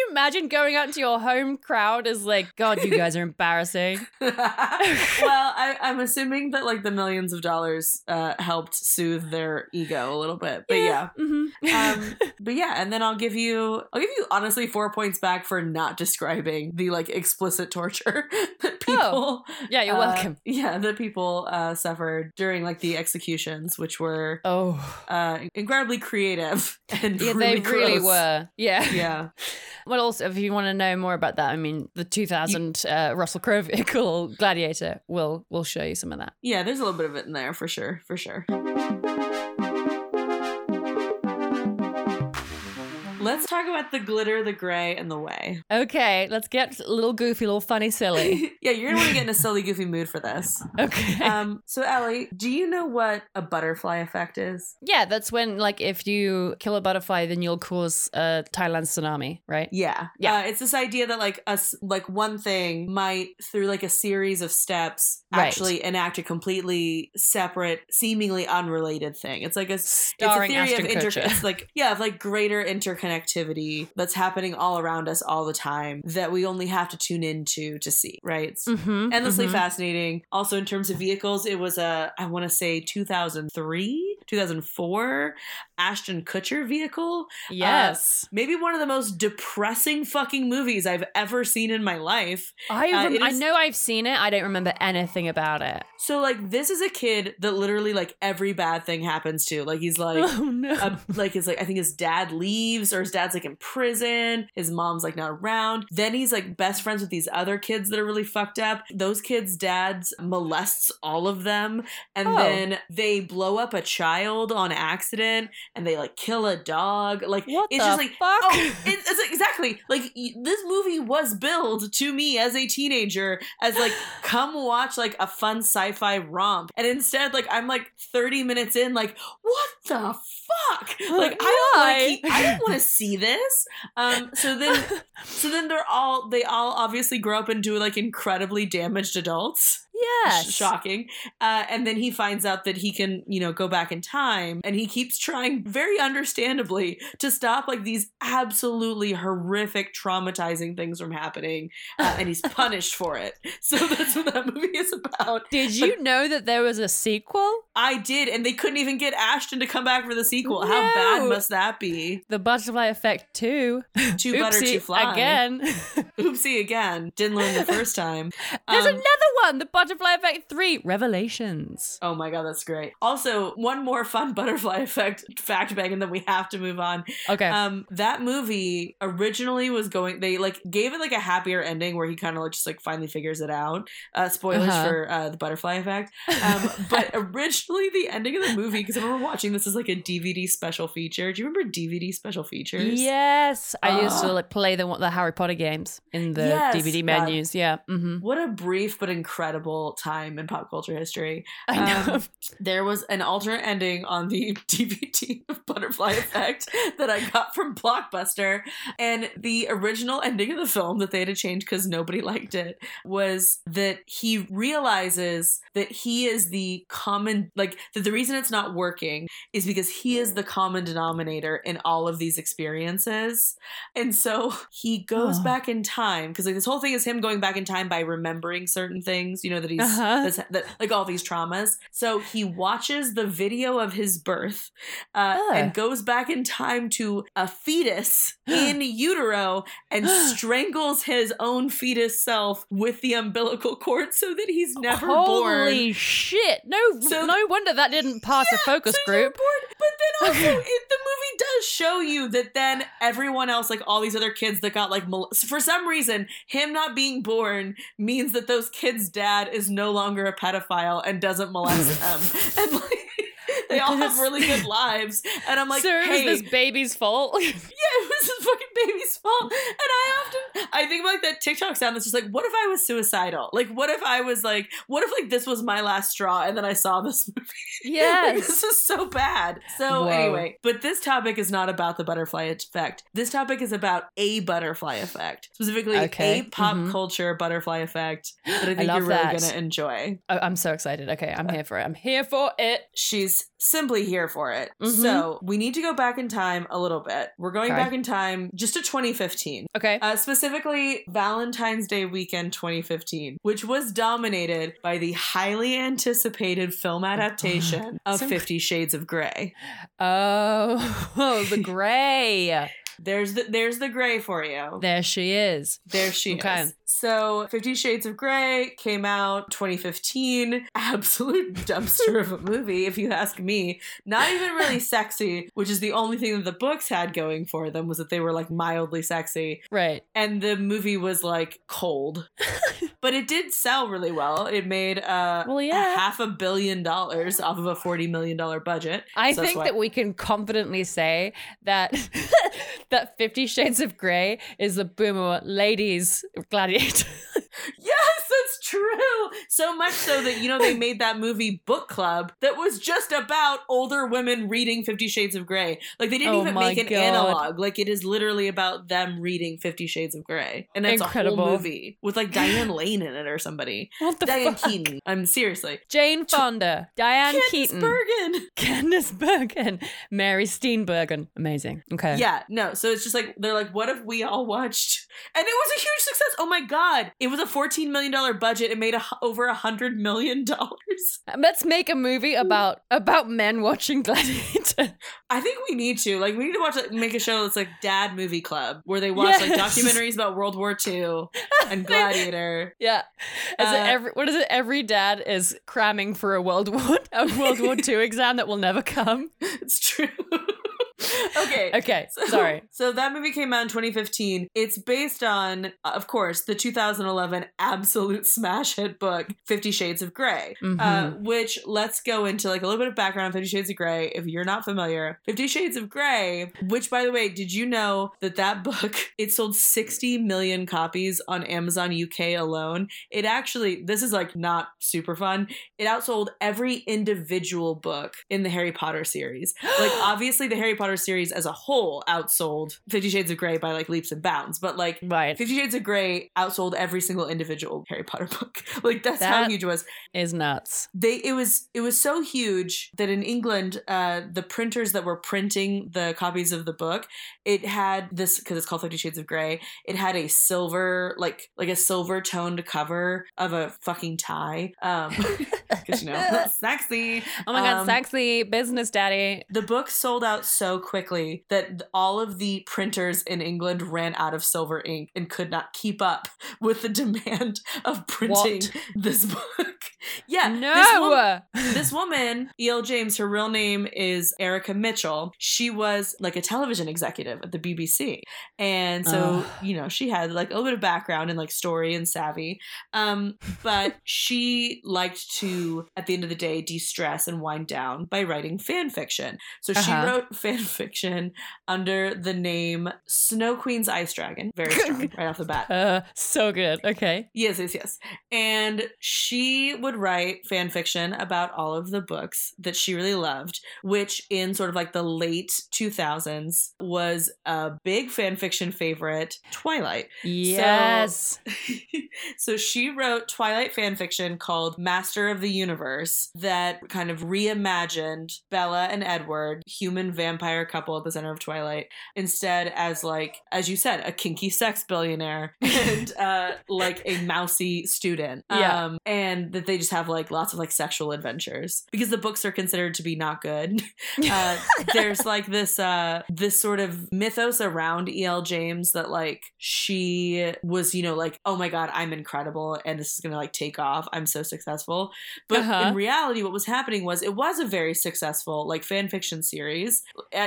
you imagine going out into your home crowd as like, God, you guys are embarrassing. well, I, I'm assuming that like the millions of dollars uh, helped soothe their ego a little bit, but yeah. hmm Um, but yeah, and then I'll give you, I'll give you honestly four points back for not describing the like explicit torture that people, yeah, you're uh, welcome. yeah, that people uh, suffered during like the executions, which were Oh, uh, incredibly creative and yeah, really they really were. Yeah. Yeah, Well, also, if you want to know more about that, I mean, the 2000 uh, Russell Crowe vehicle Gladiator will will show you some of that. yeah. There's a little bit of it in there for sure, for sure. Let's talk about the glitter, the gray, and the way. Okay, let's get a little goofy, a little funny, silly. yeah, you're gonna want to get in a silly, goofy mood for this. Okay. Um, so Ellie, do you know what a butterfly effect is? yeah, that's when, like, if you kill a butterfly, then you'll cause a Thailand tsunami, right? Yeah, Yeah. Uh, it's this idea that like us, like one thing might through like a series of steps Right. actually enact a completely separate, seemingly unrelated thing. It's like a Starring it's a theory Ashton of Kutcher. It's like yeah, of like greater interconnectivity that's happening all around us all the time that we only have to tune into to see. Right. It's Mm-hmm. endlessly fascinating. Also, in terms of vehicles, it was a I want to say 2003, 2004 Ashton Kutcher vehicle. Yes. Maybe one of the most depressing fucking movies I've ever seen in my life. I, uh, rem- it I know I've seen it. I don't remember anything about it. So like this is a kid that literally like every bad thing happens to. Like he's like oh, no. uh, like his like I think his dad leaves or his dad's like in prison. His mom's like not around. Then he's like best friends with these other kids that are really fucked up. Those kids' dads molests all of them, and Oh. then they blow up a child on accident, and they like kill a dog. Like what it's the just like fuck? Oh, it, it's exactly like this movie was billed to me as a teenager as like come watch like a fun sci-fi romp, and instead like I'm like 30 minutes in, like what the fuck? Like I don't want to I don't want to see this. Um, so then so then they're all they all obviously grow up into like incredibly damaged adults. Yes. Shocking. Uh, and then he finds out that he can, you know, go back in time, and he keeps trying, very understandably, to stop like these absolutely horrific, traumatizing things from happening, uh, and he's punished for it. So that's what that movie is about. Did you know that there was a sequel? I did, and they couldn't even get Ashton to come back for the sequel. How bad must that be? The Butterfly Effect 2. Too butter, too fly. Again. Oopsie again. Didn't learn the first time. There's Um, another one, The Butterfly Effect 3 Revelations. Oh my god, that's great. Also, one more fun butterfly effect fact bang, and then we have to move on. Okay. Um, that movie originally was going. They like gave it like a happier ending where he kind of like just like finally figures it out. Uh, spoilers Uh-huh. for uh, the butterfly effect. Um, but originally the ending of the movie, because I remember watching this as like a DVD special feature. Do you remember DVD special features? yes. I used to Ah. like play the, the Harry Potter games in the Yes, DVD God. menus. Yeah. hmm What a brief but incredible time in pop culture history. I know. Um, There was an alternate ending on the DVD of Butterfly Effect that I got from Blockbuster. And the original ending of the film that they had to change because nobody liked it was that he realizes that he is the common, like, that the reason it's not working is because he is the common denominator in all of these experiences. And so he goes Oh. back in time because, like, this whole thing is him going back in time by remembering certain things, you know, that he's Uh-huh. that's, that like all these traumas. So he watches the video of his birth uh, Ugh. and goes back in time to a fetus in utero and strangles his own fetus self with the umbilical cord so that he's never Holy born. Holy shit. No So- no wonder that didn't pass a focus so group. bored. But then also, it, the movie does show you that then everyone else, like all these other kids that got like, mol- for some reason, him not being born means that those kids' dad is no longer a pedophile and doesn't molest them. And like, they all have really good lives. And I'm like, so it hey, was this baby's fault. yeah, it was this fucking baby's fault. And I often I think about like that TikTok sound that's just like, what if I was suicidal? Like, what if I was like, what if like this was my last straw and then I saw this movie? Like, yes. this is so bad. So Whoa. anyway, but this topic is not about the butterfly effect. This topic is about a butterfly effect, specifically Okay. a pop Mhm. culture butterfly effect that I I think love you're really that. gonna enjoy. Oh, I'm so excited. Okay, I'm here for it. I'm here for it. She's simply here for it. Mhm. So we need to go back in time a little bit. We're going Okay. back in time just to 2015. Okay. Uh, specifically, Valentine's Day weekend 2015, which was dominated by the highly anticipated film adaptation of So- Fifty Shades of Grey. Oh, the gray. There's the there's the gray for you. There she is. There she Okay. is. So, Fifty Shades of Grey came out 2015. Absolute dumpster of a movie, if you ask me. Not even really sexy, which is the only thing that the books had going for them was that they were like mildly sexy. Right. and the movie was like cold but it did sell really well it made uh Well, a yeah. half a billion dollars off of a 40 million dollar budget I So think why- that we can confidently say that that Fifty Shades of Grey is the boomer ladies gladiator. that's true so much so that you know they made that movie book club that was just about older women reading 50 shades of gray like they didn't Oh even make an God. analog like it is literally about them reading 50 shades of gray and it's a Incredible. whole movie with like diane lane in it or somebody what the diane fuck? keaton i'm seriously Jane Fonda, Diane Candice Keaton, Bergen. Candice Bergen, Mary Steenburgen. Amazing. Okay. Yeah, no. So it's just like they're like, what if we all watched? And it was a huge success. Oh my god! It was a fourteen million dollar budget. It made a, over a hundred million dollars. Let's make a movie about about men watching Gladiator. I think we need to like we need to watch like, make a show that's like Dad Movie Club where they watch like documentaries about World War II and Gladiator. Yeah. Is it Uh, every what is it? Every dad is cramming for a World War a World War II exam that will never come. It's true. okay. Okay. So- Sorry. So that movie came out in 2015. It's based on, uh, of course, the 2011 absolute smash hit book, Fifty Shades of Grey, uh, Mhm. which let's go into like a little bit of background on Fifty Shades of Grey if you're not familiar. Fifty Shades of Grey, which by the way, did you know that that book, it sold 60 million copies on Amazon UK alone? It actually, this is like not super fun. It outsold every individual book in the Harry Potter series. Like obviously the Harry Potter series as a whole outsold Fifty Shades of Grey by like leaps and bounds, but like Right. Fifty Shades of Grey outsold every single individual Harry Potter book. like that's how huge it was. Is nuts. They it was it was so huge that in England, uh, the printers that were printing the copies of the book, it had this because it's called Fifty Shades of Grey. It had a silver like like a silver toned cover of a fucking tie. Um, because you know sexy. Oh my god, Um, sexy business daddy. the book sold out so quickly that all of the printers in England ran out of silver ink and could not keep up with the demand of printing What? this book. yeah, this, wo- no. this woman, E.L. James, her real name is Erica Mitchell. She was like a television executive at the BBC. And so, you know, she had like a little bit of background and like story and savvy. Um, but she liked to, at the end of the day, de stress and wind down by writing fan fiction. So she Uh-huh. wrote fan fiction under the name Snow Queen's Ice Dragon. Very strong right off the bat. uh, so good. Okay. Yes, yes, yes. And she would write fan fiction about all of the books that she really loved, which in sort of like the late 2000s was a big fan fiction favorite, Twilight. Yes. so she wrote Twilight fan fiction called Master of the Universe that kind of reimagined Bella and Edward, human vampire couple at the center of Twilight, instead as like, as you said, a kinky sex billionaire and uh, like a mousy student. Yeah. Um, and that they just have like lots of like sexual adventures because the books are considered to be not good. Uh, there's like this uh this sort of mythos around E.L. James that like she was, you know, like, oh my god, I'm incredible and this is gonna like take off. I'm so successful. But Uh-huh. in reality, what was happening was it was a very successful like fan fiction series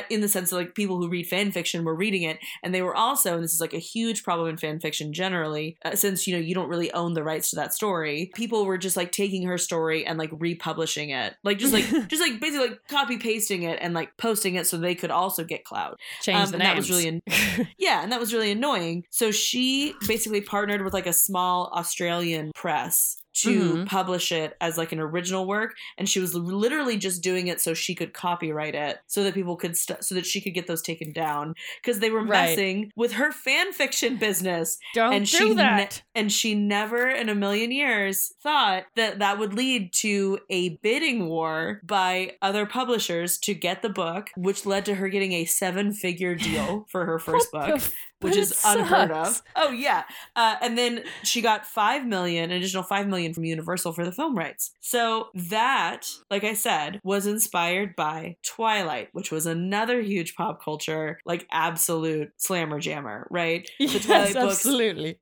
in the sense that like people who read fan fiction were reading it and they were also and this is like a huge problem in fan fiction generally uh, since you know you don't really own the rights to that story people were just like taking her story and like republishing it. Like just like just like basically like copy pasting it and like posting it so they could also get clout. Change Um, the and that was really an- yeah and that was really annoying. So she basically partnered with like a small australian press to Mhm. publish it as like an original work and she was literally just doing it so she could copyright it so that people could st- so that she could get those taken down because they were Right. messing with her fan fiction business Don't and do she ne- that. and she never in a million years thought that that would lead to a bidding war by other publishers to get the book which led to her getting a seven figure deal for her first book which is unheard of. Oh yeah, uh, and then she got five million, an additional five million from Universal for the film rights. So that, like I said, was inspired by Twilight, which was another huge pop culture, like absolute slammer jammer, right? The Yes, Twilight books absolutely.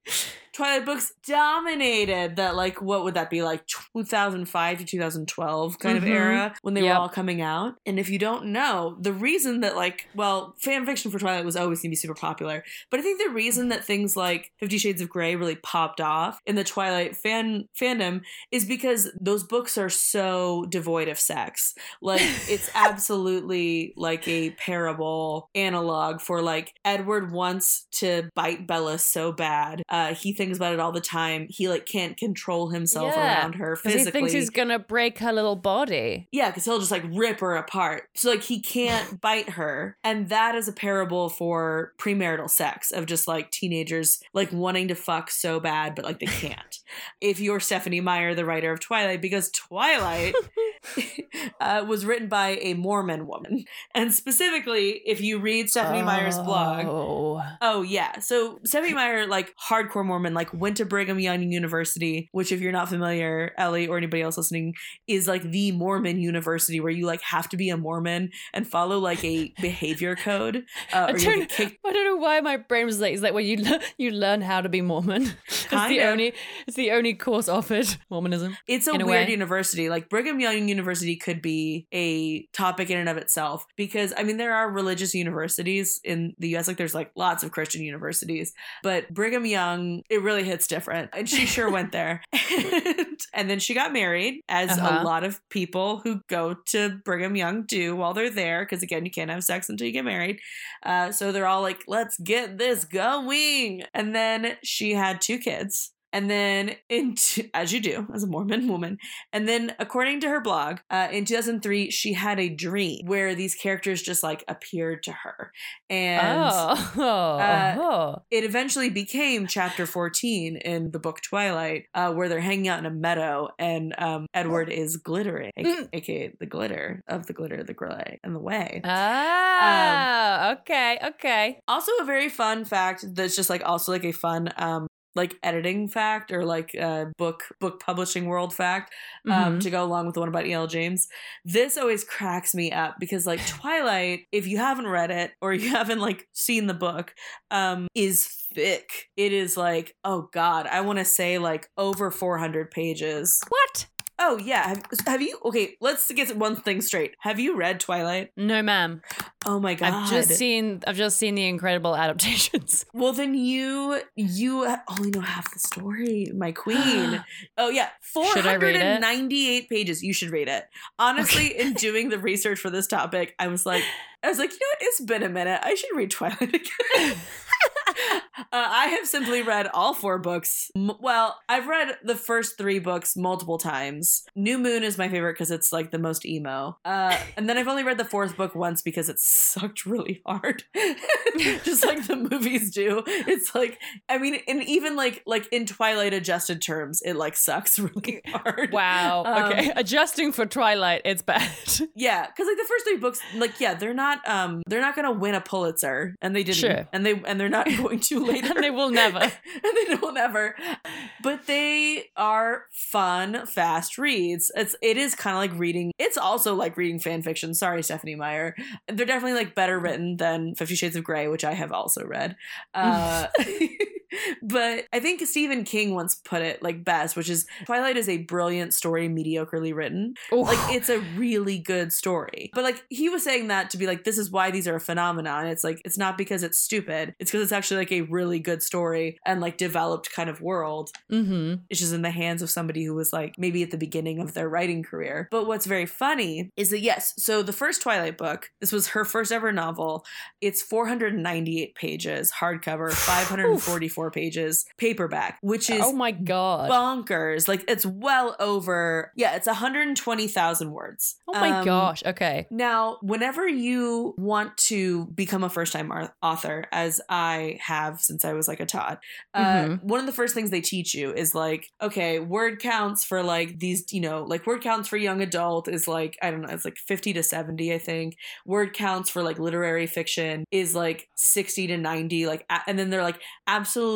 Twilight books dominated that like what would that be like 2005 to 2012 kind Mhm. of era when they Yep. were all coming out. And if you don't know, the reason that like well, fan fiction for Twilight was always going to be super popular, but I think the reason that things like 50 Shades of Grey really popped off in the Twilight fan fandom is because those books are so devoid of sex. Like it's absolutely like a parable analog for like Edward wants to bite Bella so bad. Uh he thinks about it all the time. He like can't control himself Yeah, around her physically. he thinks he's gonna break her little body. Yeah, because he'll just like rip her apart. So like he can't bite her. And that is a parable for premarital sex of just like teenagers like wanting to fuck so bad, but like they can't. if you're Stephenie Meyer, the writer of Twilight, because Twilight uh, was written by a Mormon woman. And specifically, if you read Stephenie Meyer's blog, Oh. Oh yeah. So Stephenie Meyer, like hardcore Mormon, like went to Brigham Young University, which if you're not familiar, Ellie or anybody else listening, is like the Mormon university where you like have to be a Mormon and follow like a behavior code. Uh, I don't, get. I don't know why my brain was like, it's like when you le- you learn how to be Mormon. It's the only it's the only course offered Mormonism. It's a weird university. Like Brigham Young University could be a topic in and of itself because I mean there are religious universities in the US. Like there's like lots of Christian universities, but Brigham Young it really hits different. And she sure went there. And, and then she got married, as Uh-huh. a lot of people who go to Brigham Young do while they're there. Because again, you can't have sex until you get married. Uh, so they're all like, let's get this going. And then she had two kids. And then, in t- as you do as a Mormon woman, and then according to her blog, uh, in 2003, she had a dream where these characters just like appeared to her, and oh. uh, oh. it eventually became chapter 14 in the book Twilight, uh, where they're hanging out in a meadow, and um, Edward is glittering, aka, aka the glitter of the glitter, the gray, and the way. Ah, okay, okay. Also, a very fun fact that's just like also like a fun um like editing fact or like uh book book publishing world fact um Mhm. to go along with the one about E.L. James. This always cracks me up because like Twilight, if you haven't read it or you haven't like seen the book, um is thick. It is like, oh god, I want to say like over 400 pages. What? Oh yeah, have, have you Okay, let's get one thing straight. Have you read Twilight? No, ma'am. Oh my god. I've just seen I've just seen the incredible adaptations. Well, then you you only know half the story, my queen. oh yeah, four Should I read hundred and ninety-eight pages. You should read it. Honestly, in doing the research for this topic, I was like, I was like, you know what? It's been a minute. I should read Twilight again. Uh, I have simply read all four books. Well, I've read the first three books multiple times. New Moon is my favorite because it's like the most emo. Uh, and then I've only read the fourth book once because it sucked really hard, just like the movies do. It's like, I mean, and even like like in Twilight adjusted terms, it like sucks really hard. Wow. Um, okay. Adjusting for Twilight, it's bad. Yeah, because like the first three books, like yeah, they're not um they're not gonna win a Pulitzer, and they didn't, Sure. and they and they're not going going to later. and they will never. and they will never. But they are fun, fast reads. It's it is kind of like reading. It's also like reading fan fiction. Sorry, Stephenie Meyer. They're definitely like better written than Fifty Shades of Grey, which I have also read. Uh, but I think Stephen King once put it like best, which is Twilight is a brilliant story, mediocrely written. Ooh. Like it's a really good story. But like he was saying that to be like, this is why these are a phenomenon. It's like it's not because it's stupid. It's because it's actually like a really good story and like developed kind of world. mm-hmm. It's just in the hands of somebody who was like maybe at the beginning of their writing career. But what's very funny is that yes, so the first Twilight book, this was her first ever novel. It's 498 pages, hardcover, 544 pages, paperback, which is Oh my god. bonkers. Like it's well over, yeah, it's 120,000 words. oh my Um, gosh. Okay. Now, whenever you want to become a first time author, as I have since I was like a tot, uh, Mhm. one of the first things they teach you is like, okay, word counts for like these, you know, like word counts for young adult is like, I don't know, it's like 50 to 70, I think. Word counts for like literary fiction is like 60 to 90. Like, and then they're like, absolutely,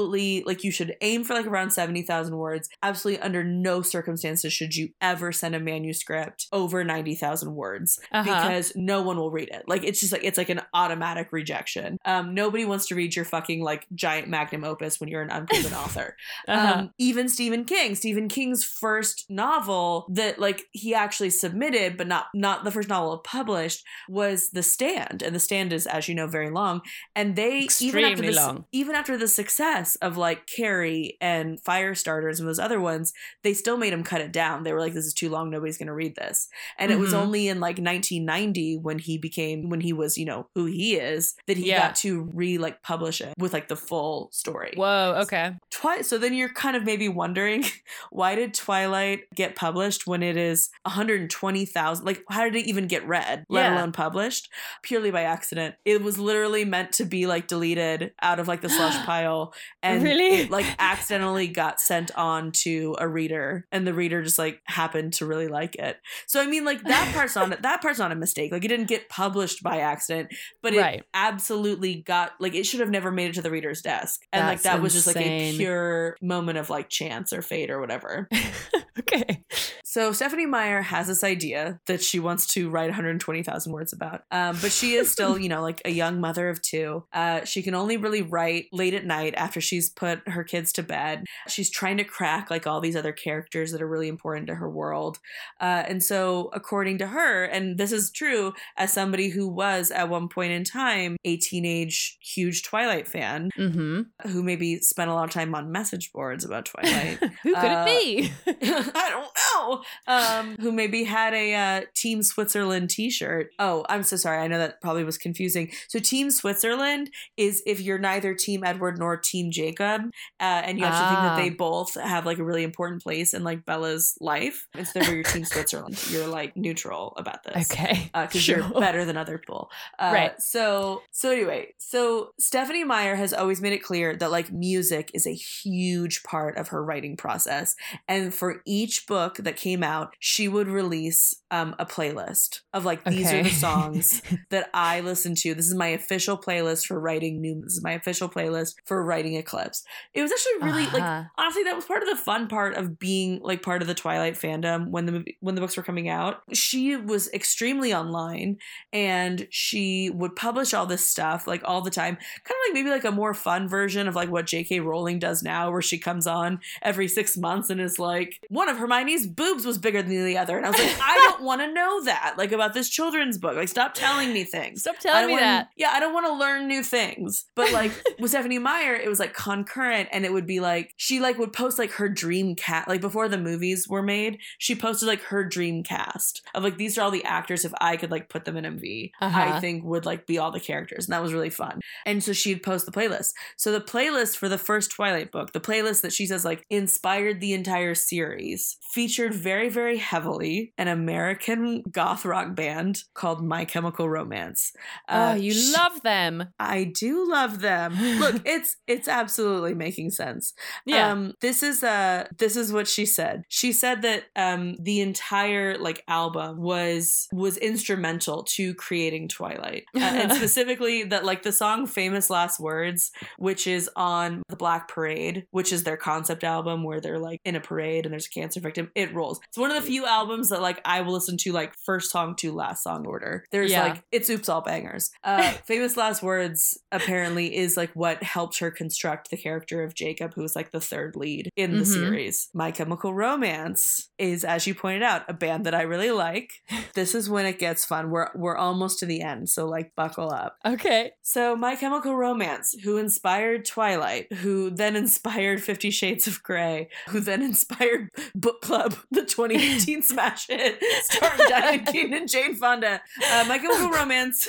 like you should aim for like around 70,000 words. Absolutely, under no circumstances should you ever send a manuscript over 90,000 words Uh-huh. because no one will read it. Like it's just like it's like an automatic rejection. Um, nobody wants to read your fucking like giant magnum opus when you're an unproven author. Uh-huh. Um, even Stephen King, Stephen King's first novel that like he actually submitted, but not not the first novel published was The Stand, and The Stand is, as you know, very long. And they even after Extremely this, long. even after the success of like Carrie and Firestarters and those other ones, they still made him cut it down. They were like, "This is too long. Nobody's going to read this." And it was Mhm. only in like 1990 when he became when he was you know who he is that he Yeah. got to re like publish it with like the full story. Whoa. Okay. Twi- so then you're kind of maybe wondering why did Twilight get published when it is 120,000 like how did it even get read let Yeah. alone published purely by accident it was literally meant to be like deleted out of like the slush pile and Really? like accidentally got sent on to a reader and the reader just like happened to really like it so I mean like that part's not that part's not a mistake like it didn't get published by accident but it Right. absolutely got like it should have never made it to the reader's desk and like That's that was just like a pure moment of like chance or fate or whatever okay. so stephenie meyer has this idea that she wants to write 120000 words about um, but she is still you know like a young mother of two uh, she can only really write late at night after she's put her kids to bed she's trying to crack like all these other characters that are really important to her world uh, and so according to her and this is true as somebody who was at one point in time a teenage huge twilight fan Mm-hmm. who maybe spent a lot of time on message boards about Twilight. Who could Uh, it be? I don't know. Um, who maybe had a uh, Team Switzerland T-shirt. Oh, I'm so sorry. I know that probably was confusing. So Team Switzerland is if you're neither Team Edward nor Team Jacob, uh, and you actually think that Ah. they both have like a really important place in like Bella's life. Instead of you're Team Switzerland, you're like neutral about this okay. because Sure. you're better than other people. Uh, Right. So so anyway, so Stephenie Meyer has always made it clear that like music is a huge part of her writing process, and for each book that came out, she would release um, a playlist of like these are the songs that I listen to. This is my official playlist for writing new. This is my official playlist for writing Eclipse. It was actually really like Uh-huh. honestly that was part of the fun part of being like part of the twilight fandom when the movie when the books were coming out she was extremely online and she would publish all this stuff like all the time kind of like maybe like a more fun version of like what jk rowling does now where she comes on every six months and is like one of hermione's boobs was bigger than the other and i was like i don't want to know that like about this children's book like stop telling me things Stop telling me wanna- that. Yeah, I don't want to learn new things. But like with Stephenie Meyer, it was like concurrent and it would be like she like would post like her dream cat like before the movies were made, she posted like her dream cast of like these are all the actors if I could like put them in MV, I Uh-huh. think would like be all the characters. And that was really fun. And so she'd post the playlist. So the playlist for the first Twilight book, the playlist that she says like inspired the entire series featured very, very heavily an American goth rock band called My Chemical Romance. oh, you sh- love them. I do love them. Look, it's it's absolutely making sense. Yeah. Um, this is uh this is what she said. She said that um the entire like album was was instrumental to creating Twilight. Uh, and specifically that like the song Famous Last Words, which is on the Black Parade, which is their concept album where they're like in a parade and there's a cancer victim. It rolls. It's one of the few albums that like I will listen to like first song to last song order. There's Yeah. like it's oops all bangers. Uh Famous Last Words apparently is like what helped her construct the character of Jacob, who's like the third lead in the Mhm. series. My Chemical Romance is, as you pointed out, a band that I really like. This is when it gets fun. We're we're almost to the end, so like buckle up. okay. So, My Chemical Romance, who inspired Twilight, who then inspired Fifty Shades of Grey, who then inspired Book Club, the 2018 smash hit, starring Diane Keaton and Jane Fonda. Uh, My Chemical Romance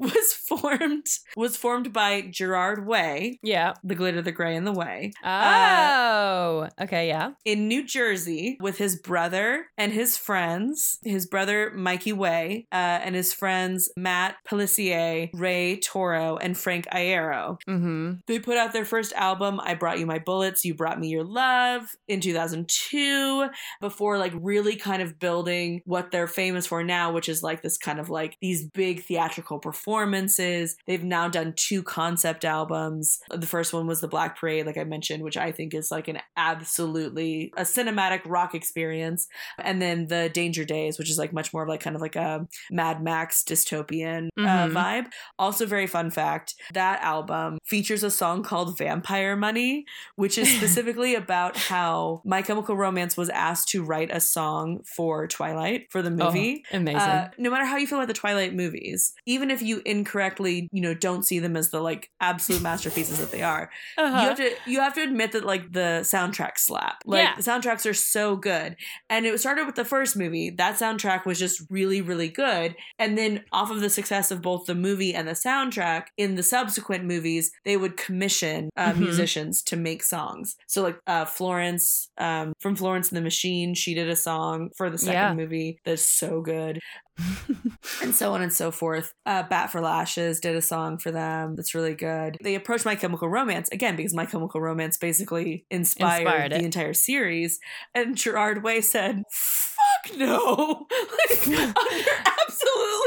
was formed was formed by Gerard Way, Yeah. The glitter, the gray, and the way, Oh. okay. Yeah. in New Jersey with his brother and his friends. His brother Mikey Way uh, and his friends Matt Pelissier, Ray Toro, and Frank Iero. Mm-hmm. They put out their first album, I Brought You My Bullets, You Brought Me Your Love, in 2002, before like really kind of building what they're famous for now, which is like this kind of like these big theatrical performances. They've now done two concept albums. The first one was The Black Parade, like I mentioned, which I think is like an absolutely a cinematic rock experience. And then The Danger Days, which is like much more of like kind of like a Mad Max dystopian uh, Mhm. vibe. Also, very fun fact that album features a song called Vampire Money, which is specifically about how My Chemical Romance was asked to write a song for Twilight for the movie. Oh, amazing. Uh, no matter how you feel about the Twilight movies, even if you incorrectly, you know, don't see them as the like absolute masterpieces that they are, Uh-huh. you have to you have to admit that like the soundtracks slap. Like Yeah. the soundtracks are so good. And it started with the first movie. That soundtrack was just really really good. And then off of the success of both the movie and the soundtrack, in the subsequent movies, they would commission uh, Mhm. musicians to make songs. So like uh, Florence um, from Florence and the Machine, she did a song for the second Yeah. movie that's so good and so on and so forth. Uh, Bat for Lashes did a song for them that's really good. They approached My Chemical Romance again because My Chemical Romance basically inspired, Inspired the entire series. And Gerard Way said, "Fuck no! like, under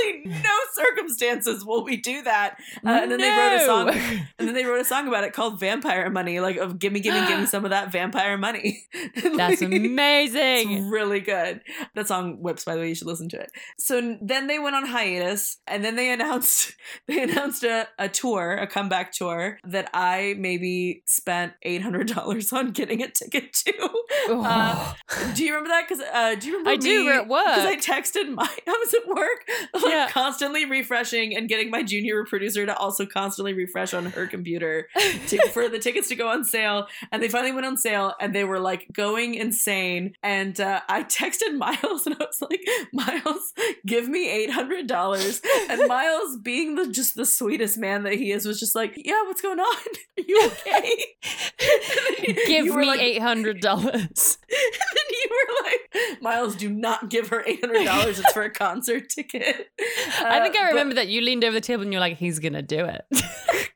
absolutely no circumstances will we do that." Uh, and then they wrote a song. And then they wrote a song about it called Vampire Money, like of gimme, gimme, gimme some of that vampire money. That's like, amazing. it's really good. That song whips, by the way, you should listen to it. So then they went on hiatus and then they announced they announced a, a tour, a comeback tour that I maybe spent eight hundred dollars on getting a ticket to. Uh, do you remember that? Because uh, do you remember I do, we're at Because I texted my I was at work, like, Yeah. constantly refreshing and getting my junior producer to also constantly refresh on her computer to, for the tickets to go on sale. And they finally went on sale and they were like going insane. And uh, I texted Miles and I was like, Miles, give me $800. And Miles, being the just the sweetest man that he is, was just like, yeah, what's going on? Are you okay? Give you me like- eight hundred dollars. and then you were like, Miles, do not give her $800. It's for a concert ticket. I think I um, but- remember that you leaned over the table and you're like, "He's gonna do it."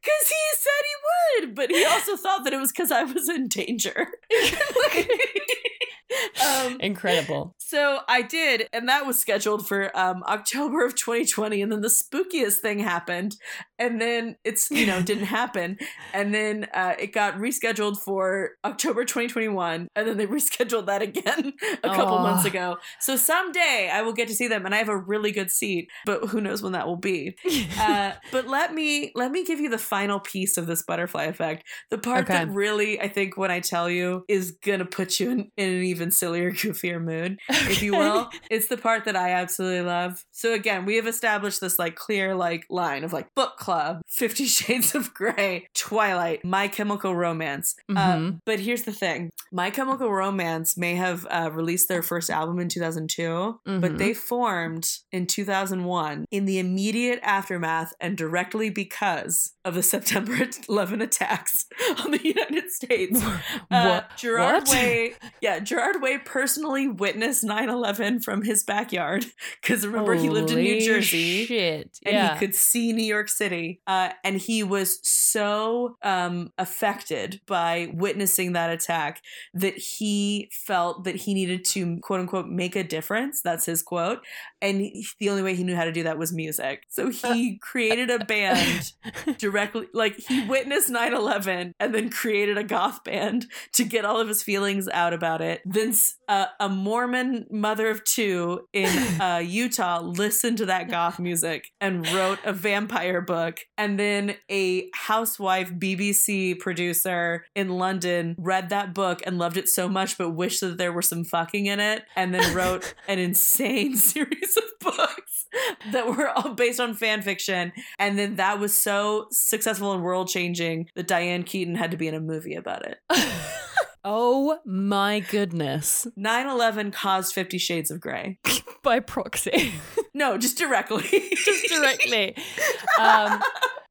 Because he said he would, but he also thought that it was because I was in danger. um, Incredible. so I did, and that was scheduled for um, October of 2020. And then the spookiest thing happened, and then it's you know didn't happen, and then uh, it got rescheduled for October 2021, and then they rescheduled that again a couple Aw. months ago. So someday I will get to see them, and I have a really good seat, but who knows when that will be. Uh, but let me let me give you the final piece of this butterfly effect. The part Okay. that really, I think, when I tell you, is gonna put you in, in an even sillier, goofier mood, if you will. it's the part that I absolutely love. So again, we have established this like clear like line of like book club Fifty Shades of Grey, Twilight, My Chemical Romance. Uh, Mhm. but here's the thing My Chemical Romance may have uh, released their first album in 2002, Mhm. but they formed in 2001 in the immediate aftermath and directly because of the September 11 attacks on the United States. Uh? Gerard What? Way, yeah, Gerard Way personally witnessed 9 11 from his backyard because remember, he lived in New Jersey Shit. and yeah. he could see New York City. Uh, and he was so um, affected by witnessing that attack that he felt that he needed to, quote unquote, make a difference. That's his quote. And he- the only way he knew how to do that was music. So he created a band directly, like, he witnessed 9 11 and then created a goth band to get all of his feelings out about it. Then uh, a Mormon mother of two in uh, Utah listened to that goth music and wrote a vampire book. And then a housewife BBC producer in London read that book and loved it so much, but wished that there were some fucking in it, and then wrote an insane series of books that were all based on fan fiction. And then that was so successful and world changing that Diane Keaton had to be in a movie about it. oh my goodness. 9 11 caused Fifty Shades of Grey. By proxy. No, just directly. Just directly. Um,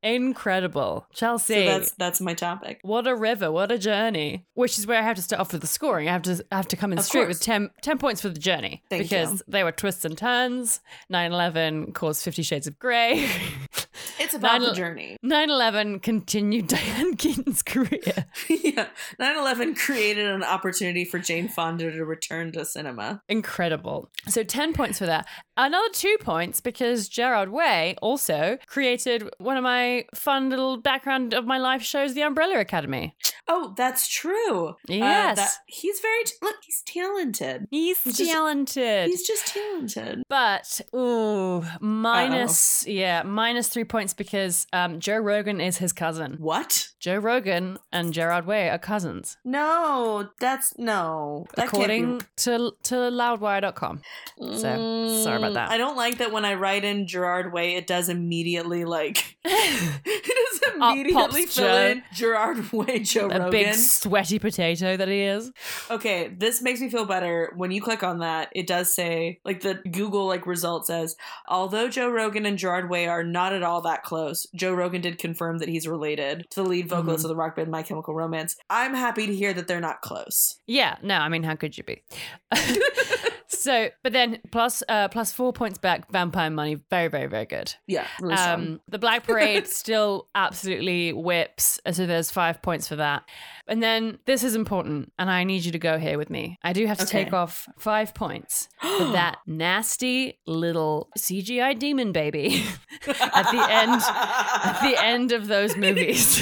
incredible. Chelsea. So that's that's my topic. What a river, what a journey. Which is where I have to start off with the scoring. I have to I have to come in Of straight course. with 10, 10 points for the journey. Thank because you. they were twists and turns. 9-11 caused Fifty Shades of Grey. It's about Nine- the journey. 9-11 continued Diane Keaton's career. yeah. 9/11 created an opportunity for Jane Fonda to return to cinema. Incredible. So 10 points for that. Another two points because Gerard Way also created one of my fun little background of my life shows, The Umbrella Academy. Oh, that's true. Uh, Yes. that- he's very look. He's talented. He's He's just- talented. He's just talented. But ooh, minus yeah, minus three points because um, Joe Rogan is his cousin. What? Joe Rogan and Gerard Way are cousins, No, that's no. That according can't to to loudwire.com. be. So, sorry about that. I don't like that when I write in Gerard Way, it does immediately like it Up immediately fill in Gerard Way, Joe A Rogan. big sweaty potato that he is. Okay, this makes me feel better. When you click on that, it does say like the Google like result says, although Joe Rogan and Gerard Way are not at all that close, Joe Rogan did confirm that he's related to the lead vocalist mm-hmm. of the rock band My Chemical Romance. I'm happy to hear that they're not close. Yeah, no, I mean, how could you be? so, but then plus uh, plus four points back. Vampire Money, very, very, very good. Yeah, really strong. Um, the Black Parade still absolutely whips. So there's five points for that. And then this is important, and I need you to go here with me. I do have to Okay. take off five points for that nasty little CGI demon baby at the end. At the end of those movies,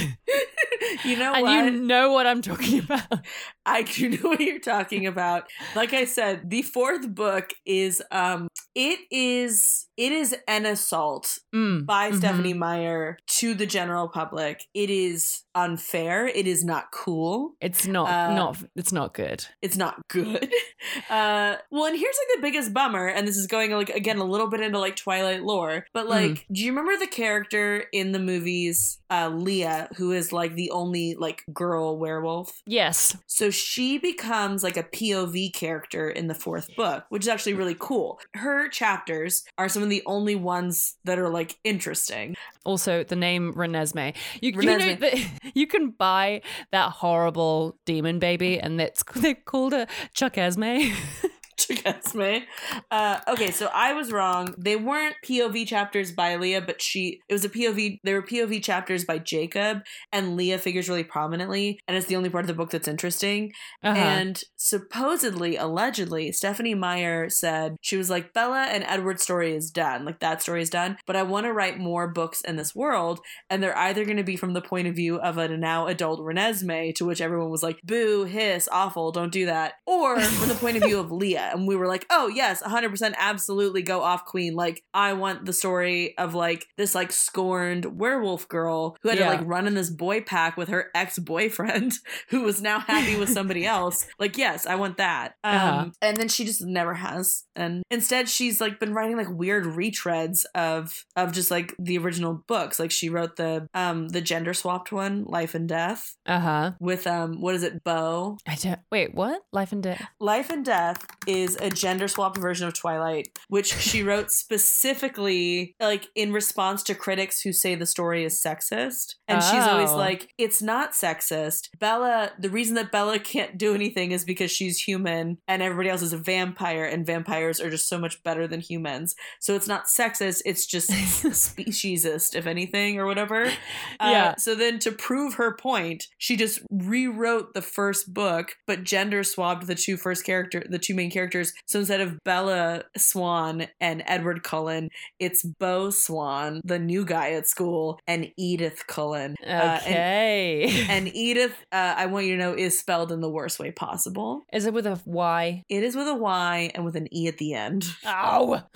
you know what? and what? you know what I'm talking about. I do know what you're talking about. Like I said, the fourth book is um it is it is an assault Mm, by mhm. Stephenie Meyer to the general public. It is unfair. It is not cool. It's not Uh, not it's not good. It's not good. Uh, well, and here's like the biggest bummer, and this is going like again a little bit into like Twilight lore, but like, do you remember the character in the movies, uh, Leah, who is like the only like girl werewolf? Yes. So she becomes like a POV character in the fourth book, which is actually really cool. Her chapters are some of the only ones that are like interesting. Also, the name Renesmee. You, you know that you can buy that horrible demon baby, and it's they called her Chuck Esme. Chigasme. Uh, okay, so I was wrong. They weren't POV chapters by Leah, but she it was a POV. They were POV chapters by Jacob, and Leah figures really prominently, and it's the only part of the book that's interesting. Uh-huh. And supposedly, allegedly, Stephenie Meyer said she was like, Bella and Edward's story is done. Like that story is done. But I want to write more books in this world. And they're either going to be from the point of view of a now adult Renesmee, to which everyone was like, boo, hiss, awful, don't do that. Or from the point of view of Leah. And we were like, oh yes, 100%, absolutely go off Queen. Like I want the story of like this like scorned werewolf girl who had Yeah. to like run in this boy pack with her ex boyfriend who was now happy with somebody else. Like yes, I want that. Um, Uh-huh. and then she just never has, and instead she's like been writing like weird retreads of of just like the original books. Like she wrote the um the gender swapped one, Life and Death, Uh huh. with um what is it, Beau? I don't. Wait, what? Life and death. Life and Death is a gender swapped version of Twilight, which she wrote specifically like in response to critics who say the story is sexist. And she's always Oh. like, it's not sexist. Bella, the reason that Bella can't do anything is because she's human and everybody else is a vampire, and vampires are just so much better than humans. So it's not sexist, it's just speciesist, if anything, or whatever. Uh, Yeah. So then to prove her point, she just rewrote the first book, but gender swapped the two first character, the two main characters. So instead of Bella Swan and Edward Cullen, it's Beau Swan, the new guy at school, and Edythe Cullen. Uh, and, Okay. and Edythe, uh, I want you to know, is spelled in the worst way possible. Is it with a Y? It is with a Y and with an E at the end. Ow.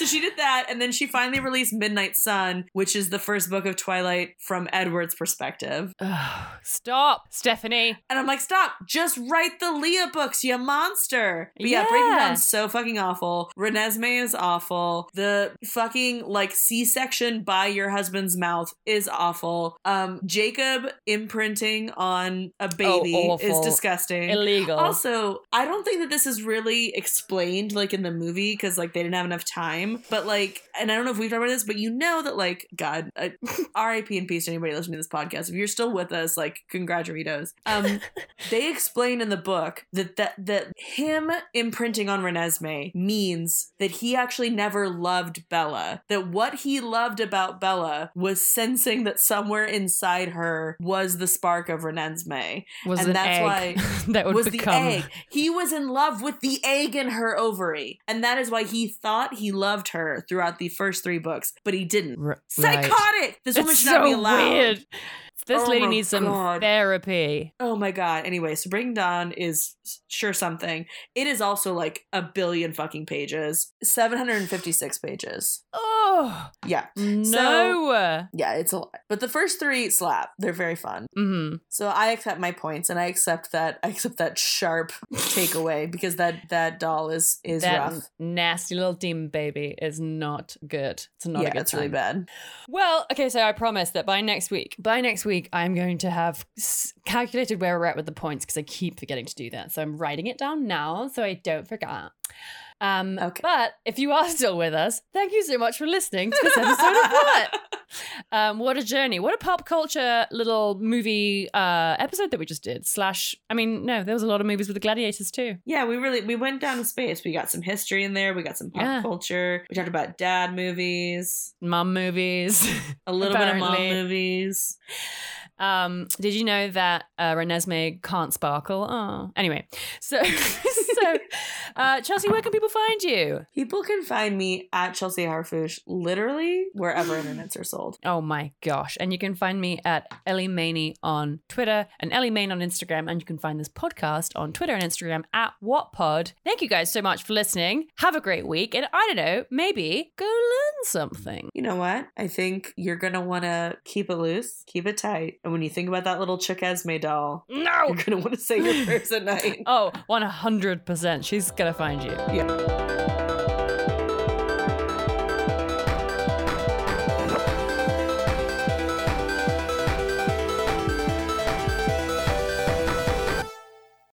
so she did that, and then she finally released Midnight Sun, which is the first book of Twilight from Edward's perspective. Stop, Stephenie. And I'm like, stop, just write the Leah books, you monster. But yeah, Breaking Yeah. Dawn's so fucking awful. Renesmee is awful. The fucking like C-section by your husband's mouth is awful. Um, Jacob imprinting on a baby is Oh, awful. disgusting. Illegal. Also, I don't think that this is really explained like in the movie because like they didn't have enough time. But like, and I don't know if we've talked about this, but you know that like God, uh, R.I.P. and peace to anybody listening to this podcast. If you're still with us, like congratulations. Um, they explain in the book that that that him imprinting on Renesmee means that he actually never loved Bella. That what he loved about Bella was sensing that somewhere inside her was the spark of Renesmee was and an that's egg why that would was become. the egg. He was in love with the egg in her ovary. And that is why he thought he loved her throughout the first three books, but he didn't. R- right. Psychotic! This woman It's should not be so allowed. weird. This Oh lady needs some God. therapy. Oh my god. Anyway, so Breaking Dawn is sure something. It is also like a billion fucking pages. 756 pages. Oh Yeah. no. Yeah, it's a lot. But the first three slap. They're very fun. hmm So I accept my points and I accept that I accept that sharp takeaway because that that doll is is That rough. nasty little demon baby is not good. It's not a yeah, good it's really bad. Well, okay, so I promise that by next week, by next week, I'm going to have calculated where we're at with the points because I keep forgetting to do that. So I'm writing it down now so I don't forget. Um, Okay. But if you are still with us, thank you so much for listening to this episode of What? Um, what a journey. What a pop culture little movie uh, episode that we just did. Slash, I mean, no, there was a lot of movies with the gladiators too. Yeah, we really we went down to space. We got some history in there. We got some pop Yeah. culture. We talked about dad movies, Mom movies. a little bit of mom movies. Um, did you know that uh, Renesmee can't sparkle? Oh, anyway, so so uh, Chelsea, where can people find you? People can find me at Chelsea Harfouche literally wherever internets are sold. Oh my gosh! And you can find me at Ellie Maney on Twitter and Ellie Main on Instagram, and you can find this podcast on Twitter and Instagram at What Pod. Thank you guys so much for listening. Have a great week, and I don't know, maybe go learn something. You know what? I think you're gonna want to keep it loose, keep it tight, and when you think about that little Chick Esme doll, No. you're gonna want to say your prayers at night. Oh, 100%. She's gonna find you. Yeah.